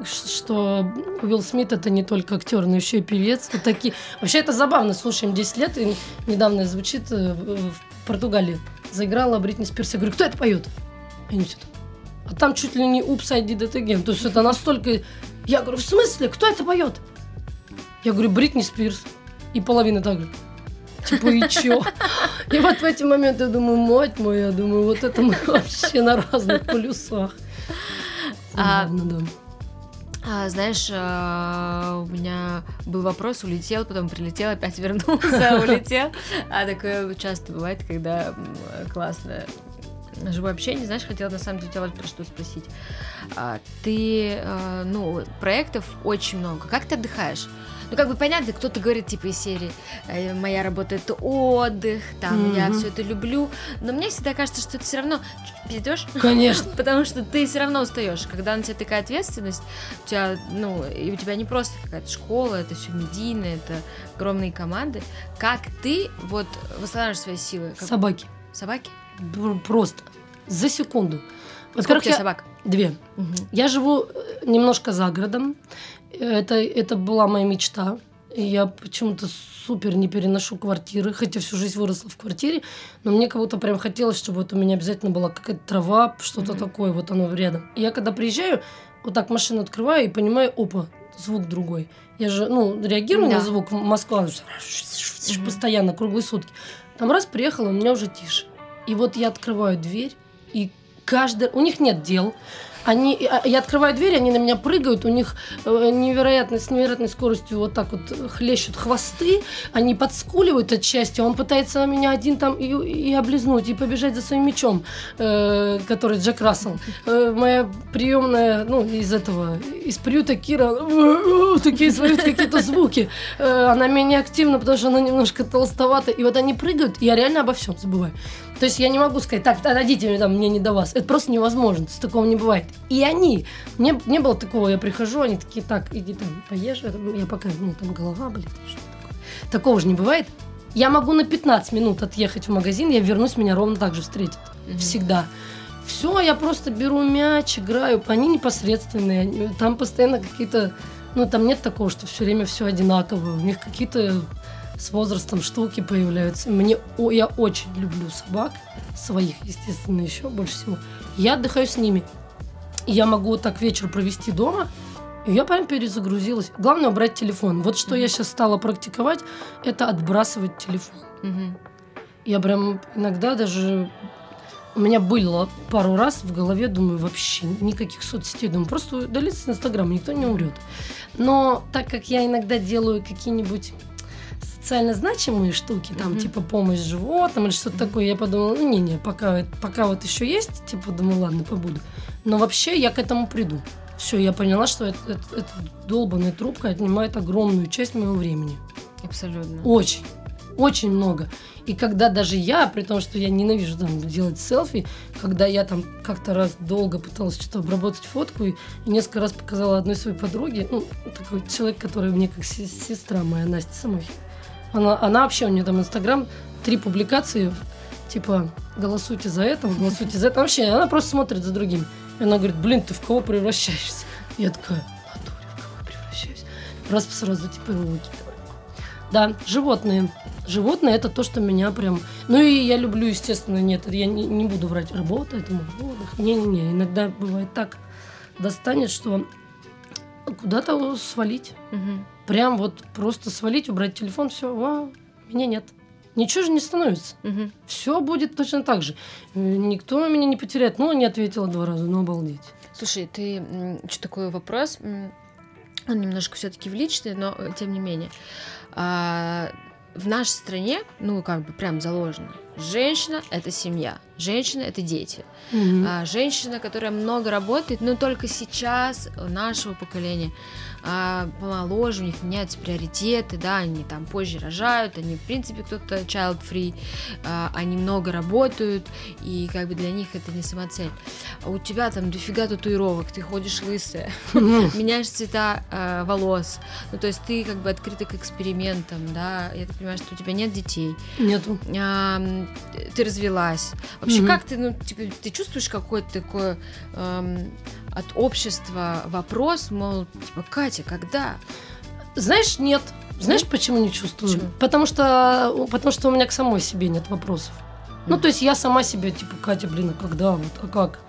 что Уилл Смит это не только актер, но еще и певец. Вот такие. Вообще это забавно, слушаем 10 лет, и недавно звучит э, в Португалии. Заиграла Бритни Спирс. Я говорю, кто это поет? И они все. А там чуть ли не Упс, I did it again. То есть это настолько... Я говорю, в смысле? Кто это поет? Я говорю, Бритни Спирс. И половина так же. Типа, и чё? И вот в эти моменты я думаю, мать моя, я думаю, вот это мы вообще на разных полюсах. А, Забавно, да. А, знаешь, а, у меня был вопрос, улетел, потом прилетел, опять вернулся, улетел. А такое часто бывает, когда классно живое общение. Знаешь, хотела на самом деле тебя вот про что спросить. А, Ты, а, ну, проектов очень много. Как ты отдыхаешь? Ну, как бы понятно, кто-то говорит, типа, из серии, э, моя работа это отдых, там, я Мгм. все это люблю. Но мне всегда кажется, что это все равно пиздешь. Конечно. Потому что ты все равно устаешь. Когда на тебя такая ответственность, у тебя, ну, и у тебя не просто какая-то школа, это все медийное, это огромные команды. Как ты вот восстанавливаешь свои силы? Как Собаки. собаки? Пр- Просто. За секунду. Сколько Во-первых, у тебя я... собак? Две. Мгм. Я живу э, немножко за городом. Это, это была моя мечта. И я почему-то супер не переношу квартиры, хотя всю жизнь выросла в квартире, но мне как будто прям хотелось, чтобы вот у меня обязательно была какая-то трава, что-то Мгм. такое, вот оно рядом. И я когда приезжаю, вот так машину открываю и понимаю, опа, звук другой. Я же, ну, реагирую Да. на звук, Москва Мгм. постоянно, круглые сутки. Там раз приехала, у меня уже тише. И вот я открываю дверь, и каждый... У них нет дел. Они, а, я открываю дверь, они на меня прыгают, у них э, невероятно, с невероятной скоростью вот так вот хлещут хвосты, они подскуливают от счастья, он пытается меня один там и, и облизнуть, и побежать за своим мечом, э, который Джек Рассел. Э, моя приемная, ну, из этого, из приюта Кира, такие издают какие-то звуки. Э, она менее активна, потому что она немножко толстовата, и вот они прыгают, и я реально обо всем забываю. То есть я не могу сказать, так, отойдите там, мне не до вас. Это просто невозможно, есть такого не бывает. И они, мне не было такого, я прихожу, они такие, так, иди там, поешь, я пока, мне там голова болит, что такое. Такого же не бывает. Я могу на 15 минут отъехать в магазин, я вернусь, меня ровно так же встретят. Мгм. Всегда. Все, я просто беру мяч, играю. Они непосредственные. Там постоянно какие-то... Ну, там нет такого, что все время все одинаково. У них какие-то с возрастом штуки появляются. Мне, о, я очень люблю собак, своих, естественно, еще больше всего. Я отдыхаю с ними. Я могу так вечер провести дома, и я прям перезагрузилась. Главное убрать телефон. Вот что я сейчас стала практиковать, это отбрасывать телефон. Мгм. Я прям иногда даже... У меня было пару раз в голове, думаю, вообще никаких соцсетей. Думаю, просто удалиться с Инстаграма, никто не умрет. Но так как я иногда делаю какие-нибудь социально значимые штуки, там, Мгм. типа помощь животным или что-то такое, я подумала, ну, не-не, пока, пока вот еще есть, типа, думаю, ладно, побуду. Но вообще я к этому приду. Все, я поняла, что это, это, эта долбанная трубка отнимает огромную часть моего времени. Абсолютно. Очень. Очень много. И когда даже я, при том, что я ненавижу там делать селфи, когда я там как-то раз долго пыталась что-то обработать фотку и, несколько раз показала одной своей подруге, ну, такой человек, который мне как сестра моя, Настя Самохина. Она, она вообще, у нее там Инстаграм, три публикации, типа, голосуйте за это, голосуйте за это. Вообще, она просто смотрит за другим. И она говорит, блин, ты в кого превращаешься? Я такая, натуре, в кого я превращаюсь? Раз сразу, типа, выкидываю. Да, животные. Животные это то, что меня прям... Ну и я люблю, естественно, нет, я не, не буду врать, работа, это мой отдых. Не-не-не, иногда бывает так достанет, что куда-то свалить. Мгм. Прям вот просто свалить, убрать телефон, все, вау, меня нет. Ничего же не становится. Мгм. Все будет точно так же. Э, Никто меня не потеряет. Ну, не ответила два раза, ну обалдеть. Слушай, ты что такой вопрос? Он немножко все-таки в личный, но э, тем не менее. А, в нашей стране, ну, как бы прям заложено. Женщина – это семья. Женщина – это дети. А, женщина, которая много работает, но только сейчас у нашего поколения а, помоложе, у них меняются приоритеты, да, они там позже рожают, они, в принципе, кто-то child-free, а, они много работают, и как бы для них это не самоцель. А у тебя там дофига татуировок, ты ходишь лысая, меняешь цвета э, волос, ну, то есть ты как бы открыта к экспериментам, да, я так понимаю, что у тебя нет детей, Нету. а, ты развелась. Вообще, как ты, ну, типа, ты чувствуешь какой-то такой эм, от общества вопрос, мол, типа, Катя, когда? Знаешь, нет. Знаешь, почему не чувствую? Почему? Потому что, потому что у меня к самой себе нет вопросов. Ну, Мгм. то есть я сама себе, типа, Катя, блин, а когда, вот, а как?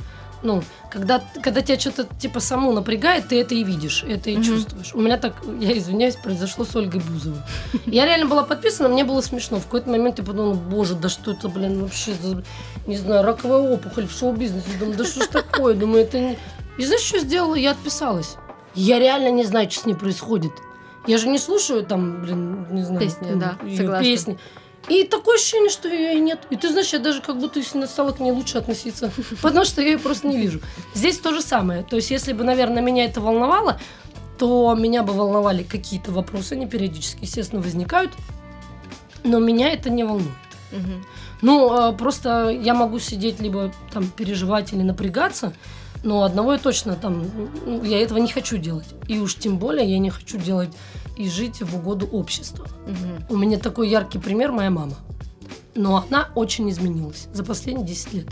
Ну, когда, когда тебя что-то, типа, саму напрягает, ты это и видишь, это и Мгм. чувствуешь. У меня так, я извиняюсь, произошло с Ольгой Бузовой. Я реально была подписана, мне было смешно. В какой-то момент я подумала, боже, да что это, блин, вообще, не знаю, раковая опухоль в шоу-бизнесе. Думаю, да что ж такое? Думаю, это не... И знаешь, что сделала? Я отписалась. Я реально не знаю, что с ней происходит. Я же не слушаю там, блин, не знаю, Песни, там, да, её согласна. песни. И такое ощущение, что ее и нет. И ты знаешь, я даже как будто сильно стала к ней лучше относиться, потому что я ее просто не вижу. Здесь то же самое. То есть, если бы, наверное, меня это волновало, то меня бы волновали какие-то вопросы, они периодически, естественно, возникают, но меня это не волнует. Мгм. Ну, а, просто я могу сидеть либо там переживать или напрягаться, но одного я точно там, ну, я этого не хочу делать. И уж тем более я не хочу делать и жить в угоду обществу. Мгм. У меня такой яркий пример моя мама. Но она очень изменилась за последние 10 лет.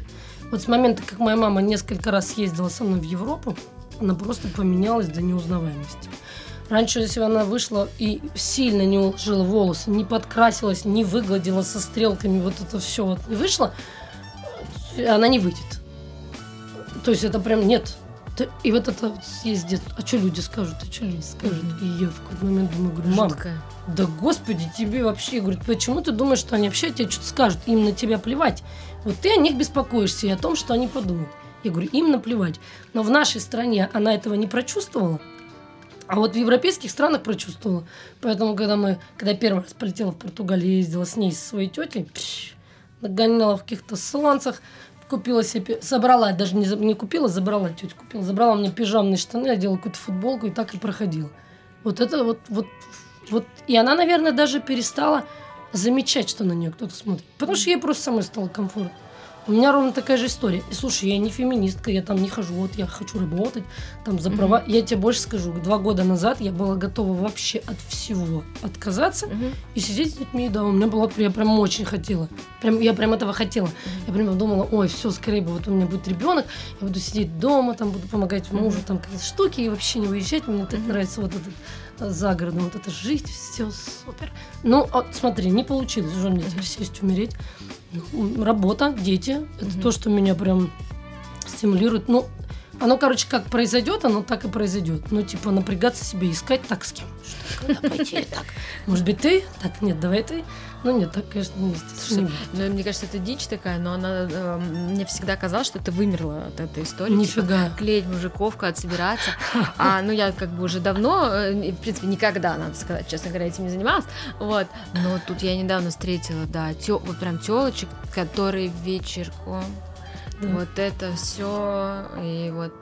Вот с момента, как моя мама несколько раз съездила со мной в Европу, она просто поменялась до неузнаваемости. Раньше, если она вышла и сильно не уложила волосы, не подкрасилась, не выгладила со стрелками, вот это все вот не вышло, она не выйдет. То есть это прям нет. И вот это вот детство. А что люди скажут? А что люди скажут? И я в какой-то момент думаю, говорю, мам, да господи, тебе вообще, я говорю, почему ты думаешь, что они вообще тебе что-то скажут? Им на тебя плевать. Вот ты о них беспокоишься и о том, что они подумают. Я говорю, им наплевать. Но в нашей стране она этого не прочувствовала. А вот в европейских странах прочувствовала. Поэтому, когда мы, когда я первый раз полетела в Португалию, ездила с ней, со своей тетей, пш, нагоняла в каких-то сланцах, купила себе, собрала, даже не, не купила, забрала, тетя купила, забрала мне пижамные штаны, одела какую-то футболку и так и проходила. Вот это вот, вот, вот. И она, наверное, даже перестала замечать, что на нее кто-то смотрит. Потому что ей просто самой стало комфортно. У меня ровно такая же история. И слушай, я не феминистка, я там не хожу, вот я хочу работать, там за права. Я тебе больше скажу, два года назад я была готова вообще от всего отказаться Мгм. и сидеть с детьми, да, у меня была, я прям очень хотела. Прям, я прям этого хотела. Я прям думала, ой, все, скорее бы вот у меня будет ребенок, я буду сидеть дома, там буду помогать мужу, там какие-то штуки и вообще не выезжать. Мне так нравится вот этот за городом, вот это жить, все супер. Ну, а, смотри, не получилось уже мне теперь сесть, умереть. Ну, работа, дети, это то, что меня прям стимулирует. Ну, оно, короче, как произойдет, оно так и произойдет. Ну, типа, напрягаться себе, искать так с кем. Что, когда пойти, так. Может быть, ты? Так, нет, давай ты. Ну, нет, так, конечно, не Слушай, не Ну, мне кажется, это дичь такая, но она э, мне всегда казалось, что ты вымерла от этой истории. типа, Нифига. клеить мужиков, когда собираться. А, ну, я как бы уже давно, э, в принципе, никогда, надо сказать, честно говоря, этим не занималась. Вот. Но тут я недавно встретила, да, тё, вот прям телочек, которые вечерком. Да. Вот это все. И вот,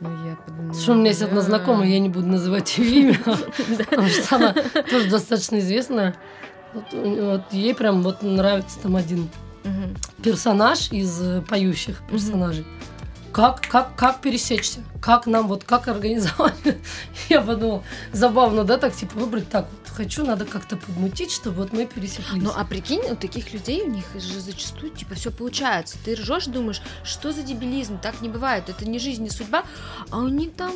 ну, я подумала... Что у меня есть одна знакомая, я не буду называть ее имя, потому что она тоже достаточно известная. Вот, вот ей прям вот нравится там один Мгм. персонаж из э, поющих персонажей. Как, как, как пересечься? Как нам, вот как организовать? Я подумала, забавно, да, так типа выбрать так вот. Хочу, надо как-то подмутить, чтобы вот мы пересеклись. Ну, а прикинь, у таких людей, у них же зачастую, типа, все получается. Ты ржешь, думаешь, что за дебилизм, так не бывает, это не жизнь, не судьба, а у них там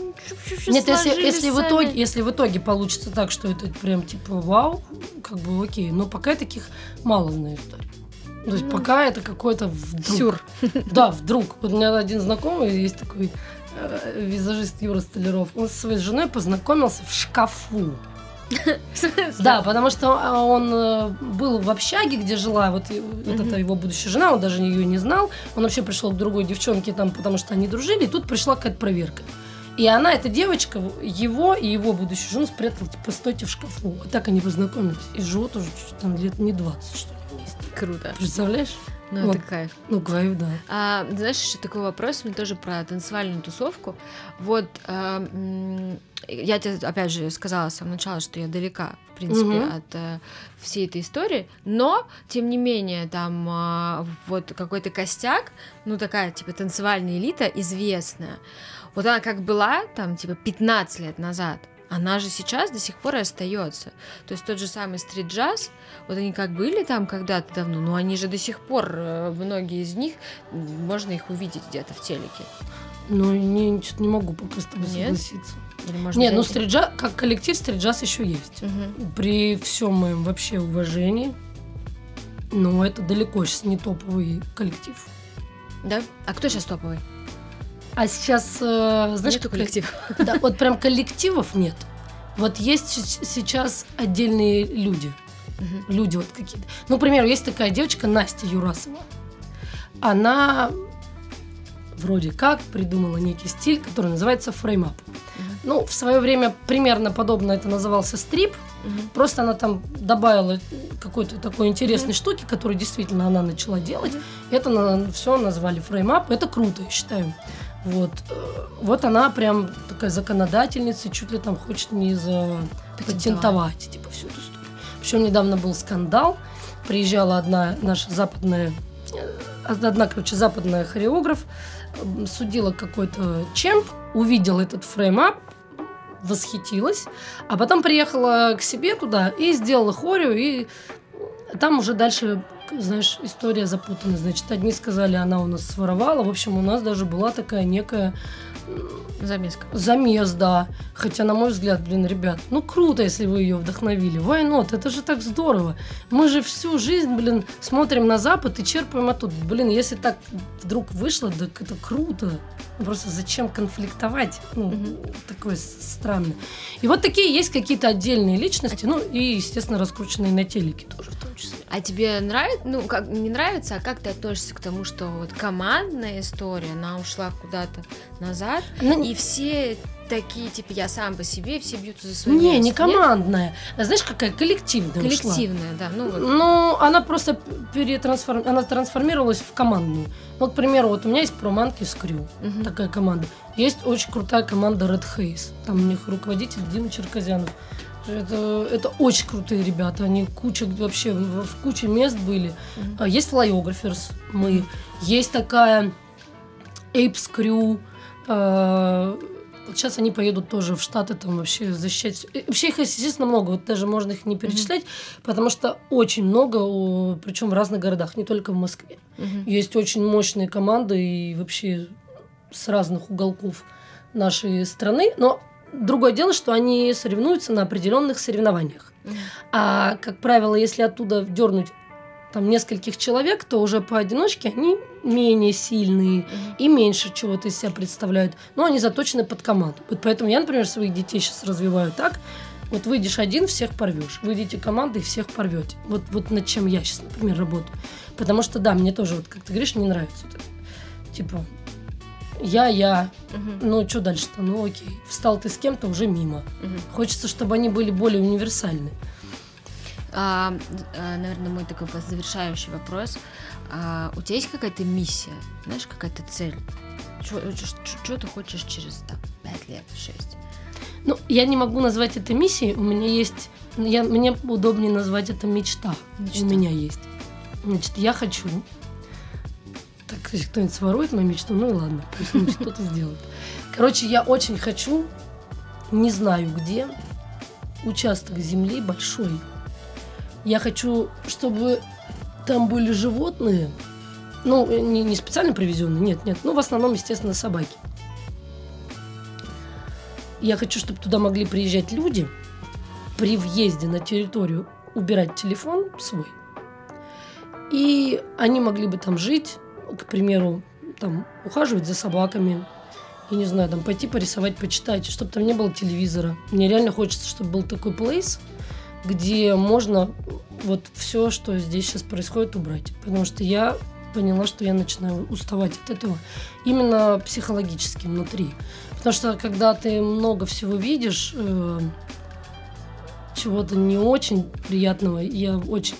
Нет, если, если, в итоге, если в итоге получится так, что это прям типа вау, как бы окей. Но пока таких мало знаю историй. То есть Ну, пока это какой-то вдруг. Сюр. Да, вдруг. Вот у меня один знакомый есть такой э, визажист Юра Столяров. Он со своей женой познакомился в шкафу. Да, потому что а, он э, был в общаге, где жила вот вот эта его будущая жена, он даже ее не знал. Он вообще пришел к другой девчонке там, потому что они дружили, и тут пришла какая-то проверка. И она, эта девочка, его и его будущую жену спрятала, типа, стойте в шкафу. Вот так они познакомились. И живут уже там лет не 20, что ли, вместе. Круто. Представляешь? Ну, Вот. это кайф. Ну, кайф, да. А, знаешь, еще такой вопрос, мне тоже про танцевальную тусовку. Вот, а, я тебе, опять же, сказала с самого начала, что я далека, в принципе, Мгм. от э, всей этой истории, но, тем не менее, там а, вот какой-то костяк, ну, такая, типа, танцевальная элита известная, вот она как была, там, типа, 15 лет назад, она же сейчас до сих пор и остается. То есть тот же самый стрит-джаз, вот они как были там когда-то давно, но они же до сих пор, э, многие из них, можно их увидеть где-то в телеке. Ну, не, что-то не могу с тобой Нет? согласиться. Или, может Не, ну стриджаз, как коллектив стриджаз еще есть. Мгм. При всем моем вообще уважении, но это далеко сейчас не топовый коллектив. Да? А кто сейчас топовый? А сейчас, э, знаешь, Нету коллектив. Да, вот прям коллективов нет. Вот есть сейчас отдельные люди. Мгм. Люди вот какие-то. Ну, к примеру, есть такая девочка Настя Юрасова. Она вроде как придумала некий стиль, который называется frame up. Мгм. Ну, в свое время примерно подобно это назывался strip. Мгм. Просто она там добавила какой-то такой интересной штуки, которую действительно она начала делать. Это все назвали frame up. Это круто, я считаю. Вот. Э, Вот она прям такая законодательница, чуть ли там хочет не запатентовать, типа, всю эту историю. Причем недавно был скандал. Приезжала одна наша западная, э, одна, короче, западная хореограф, судила какой-то чемп, увидела этот frame up, восхитилась, а потом приехала к себе туда и сделала хорею, и там уже дальше, знаешь, история запутана. Значит, одни сказали, она у нас своровала. В общем, у нас даже была такая некая Замеска. замес, да. Хотя, на мой взгляд, блин, ребят, ну круто, если вы ее вдохновили. Why not? Это же так здорово. Мы же всю жизнь, блин, смотрим на Запад и черпаем оттуда. Блин, если так вдруг вышло, так это круто. Просто зачем конфликтовать? Ну, Мгм. такое странное. И вот такие есть какие-то отдельные личности, ну и, естественно, раскрученные на телеке тоже в том числе. А тебе нравится, ну, как не нравится, а как ты относишься к тому, что вот командная история, она ушла куда-то назад, Ну, и все такие, типа, я сам по себе, все бьются за свое не, место, не командная. А знаешь, какая коллективная ушла. Коллективная, да, ну вот. Ну, она просто перетрансформ... она трансформировалась в командную. Вот, к примеру, вот у меня есть Проманки Скрю, Мгм. такая команда. Есть очень крутая команда Red Haze. Там у них руководитель Дима Черказянов. Это, это очень крутые ребята. Они куча вообще в, куче мест были. А, Есть Flyographers, мы. Есть такая Apes Crew. Сейчас они поедут тоже в Штаты там вообще защищать. Вообще их, естественно, много. Вот даже можно их не перечислять, потому что очень много, причем в разных городах, не только в Москве. Мгм. Есть очень мощные команды и вообще с разных уголков нашей страны. Но другое дело, что они соревнуются на определенных соревнованиях. Мгм. А, как правило, если оттуда дернуть там нескольких человек, то уже поодиночке они менее сильные и меньше чего-то из себя представляют. Но они заточены под команду. Вот поэтому я, например, своих детей сейчас развиваю так. Вот выйдешь один, всех порвешь. Выйдете командой, всех порвете. Вот, вот над чем я сейчас, например, работаю. Потому что, да, мне тоже, вот как ты говоришь, не нравится вот это. Типа, я, я, Мгм. ну что дальше-то? Ну окей. Встал ты с кем-то, уже мимо. Мгм. Хочется, чтобы они были более универсальны. А, а, наверное, мой такой завершающий вопрос. А, у тебя есть какая-то миссия? Знаешь, какая-то цель? Что ты хочешь через там, 5 лет, 6? Ну, я не могу назвать это миссией. У меня есть Я, мне удобнее назвать это мечта. Мечта. У меня есть. Значит, я хочу. Так, если кто-нибудь сворует мою мечту, ну и ладно, пусть он что-то сделает. Короче, я очень хочу, не знаю где, участок земли большой. Я хочу, чтобы там были животные, ну, э, не, не специально привезенные, нет, нет, ну, в основном, естественно, собаки. Я хочу, чтобы туда могли приезжать люди, при въезде на территорию убирать телефон свой. И они могли бы там жить, к примеру, там ухаживать за собаками, я не знаю, там пойти порисовать, почитать, чтобы там не было телевизора. Мне реально хочется, чтобы был такой плейс, где можно вот все, что здесь сейчас происходит, убрать. Потому что я поняла, что я начинаю уставать от этого именно психологически внутри. Потому что когда ты много всего видишь, э, чего-то не очень приятного, я очень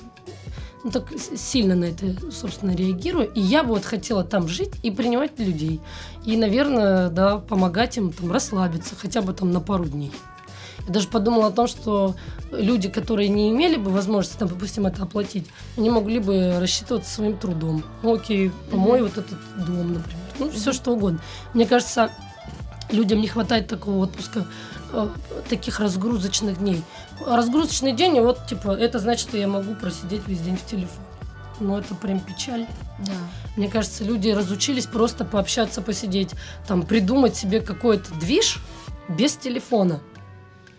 ну, так сильно на это, собственно, реагирую. И я бы вот хотела там жить и принимать людей. И, наверное, да, помогать им там расслабиться хотя бы там на пару дней. Я даже подумала о том, что люди, которые не имели бы возможности, там, допустим, это оплатить, они могли бы рассчитываться своим трудом. Ну, окей, помой mm-hmm. вот этот дом, например. Ну, mm-hmm. все что угодно. Мне кажется, людям не хватает такого отпуска, э, таких разгрузочных дней. Разгрузочный день, и вот, типа, это значит, что я могу просидеть весь день в телефоне. Ну, это прям печаль. Да. Мне кажется, люди разучились просто пообщаться, посидеть, там, придумать себе какой-то движ без телефона.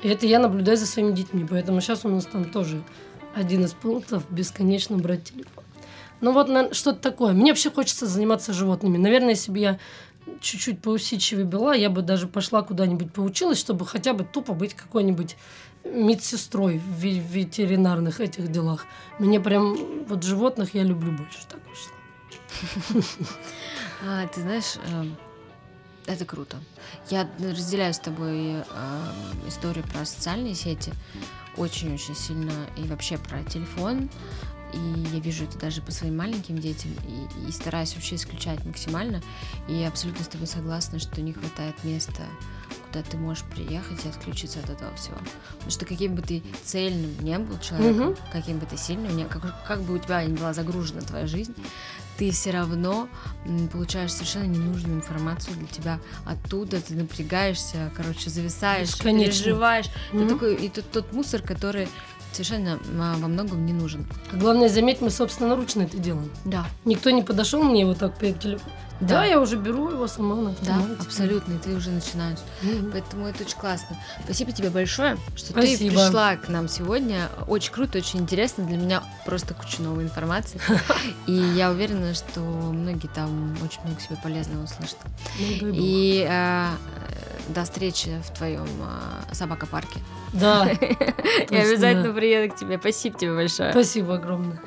И это я наблюдаю за своими детьми. Поэтому сейчас у нас там тоже один из пунктов бесконечно брать телефон. Ну вот что-то такое. Мне вообще хочется заниматься животными. Наверное, если бы я чуть-чуть поусидчивее была, я бы даже пошла куда-нибудь поучилась, чтобы хотя бы тупо быть какой-нибудь медсестрой в ветеринарных этих делах. Мне прям вот животных я люблю больше, так вышло. А, ты знаешь, эм, это круто. Я разделяю с тобой э, историю про социальные сети очень-очень сильно и вообще про телефон. И я вижу это даже по своим маленьким детям и, и стараюсь вообще исключать максимально. И я абсолютно с тобой согласна, что не хватает места куда ты можешь приехать и отключиться от этого всего. Потому что каким бы ты цельным не был человеком, угу. каким бы ты сильным, не, как, как бы у тебя ни была загружена твоя жизнь, ты все равно получаешь совершенно ненужную информацию для тебя оттуда, ты напрягаешься, короче, зависаешь, переживаешь. Mm-hmm. Ты такой, и тот, тот мусор, который совершенно а, во многом не нужен. Главное, заметь, мы собственноручно это делаем. Да. Никто не подошел мне вот так перед телефоном. Да. да, я уже беру его сама на автомате. Да, абсолютно, и ты уже начинаешь. Mm-hmm. Поэтому это очень классно. Спасибо тебе большое, что Спасибо. ты пришла к нам сегодня. Очень круто, очень интересно. Для меня просто куча новой информации. И я уверена, что многие там очень много себе полезного услышат. И э, до встречи в твоем э, собакопарке. Да. Я обязательно приеду к тебе. Спасибо тебе большое. Спасибо огромное.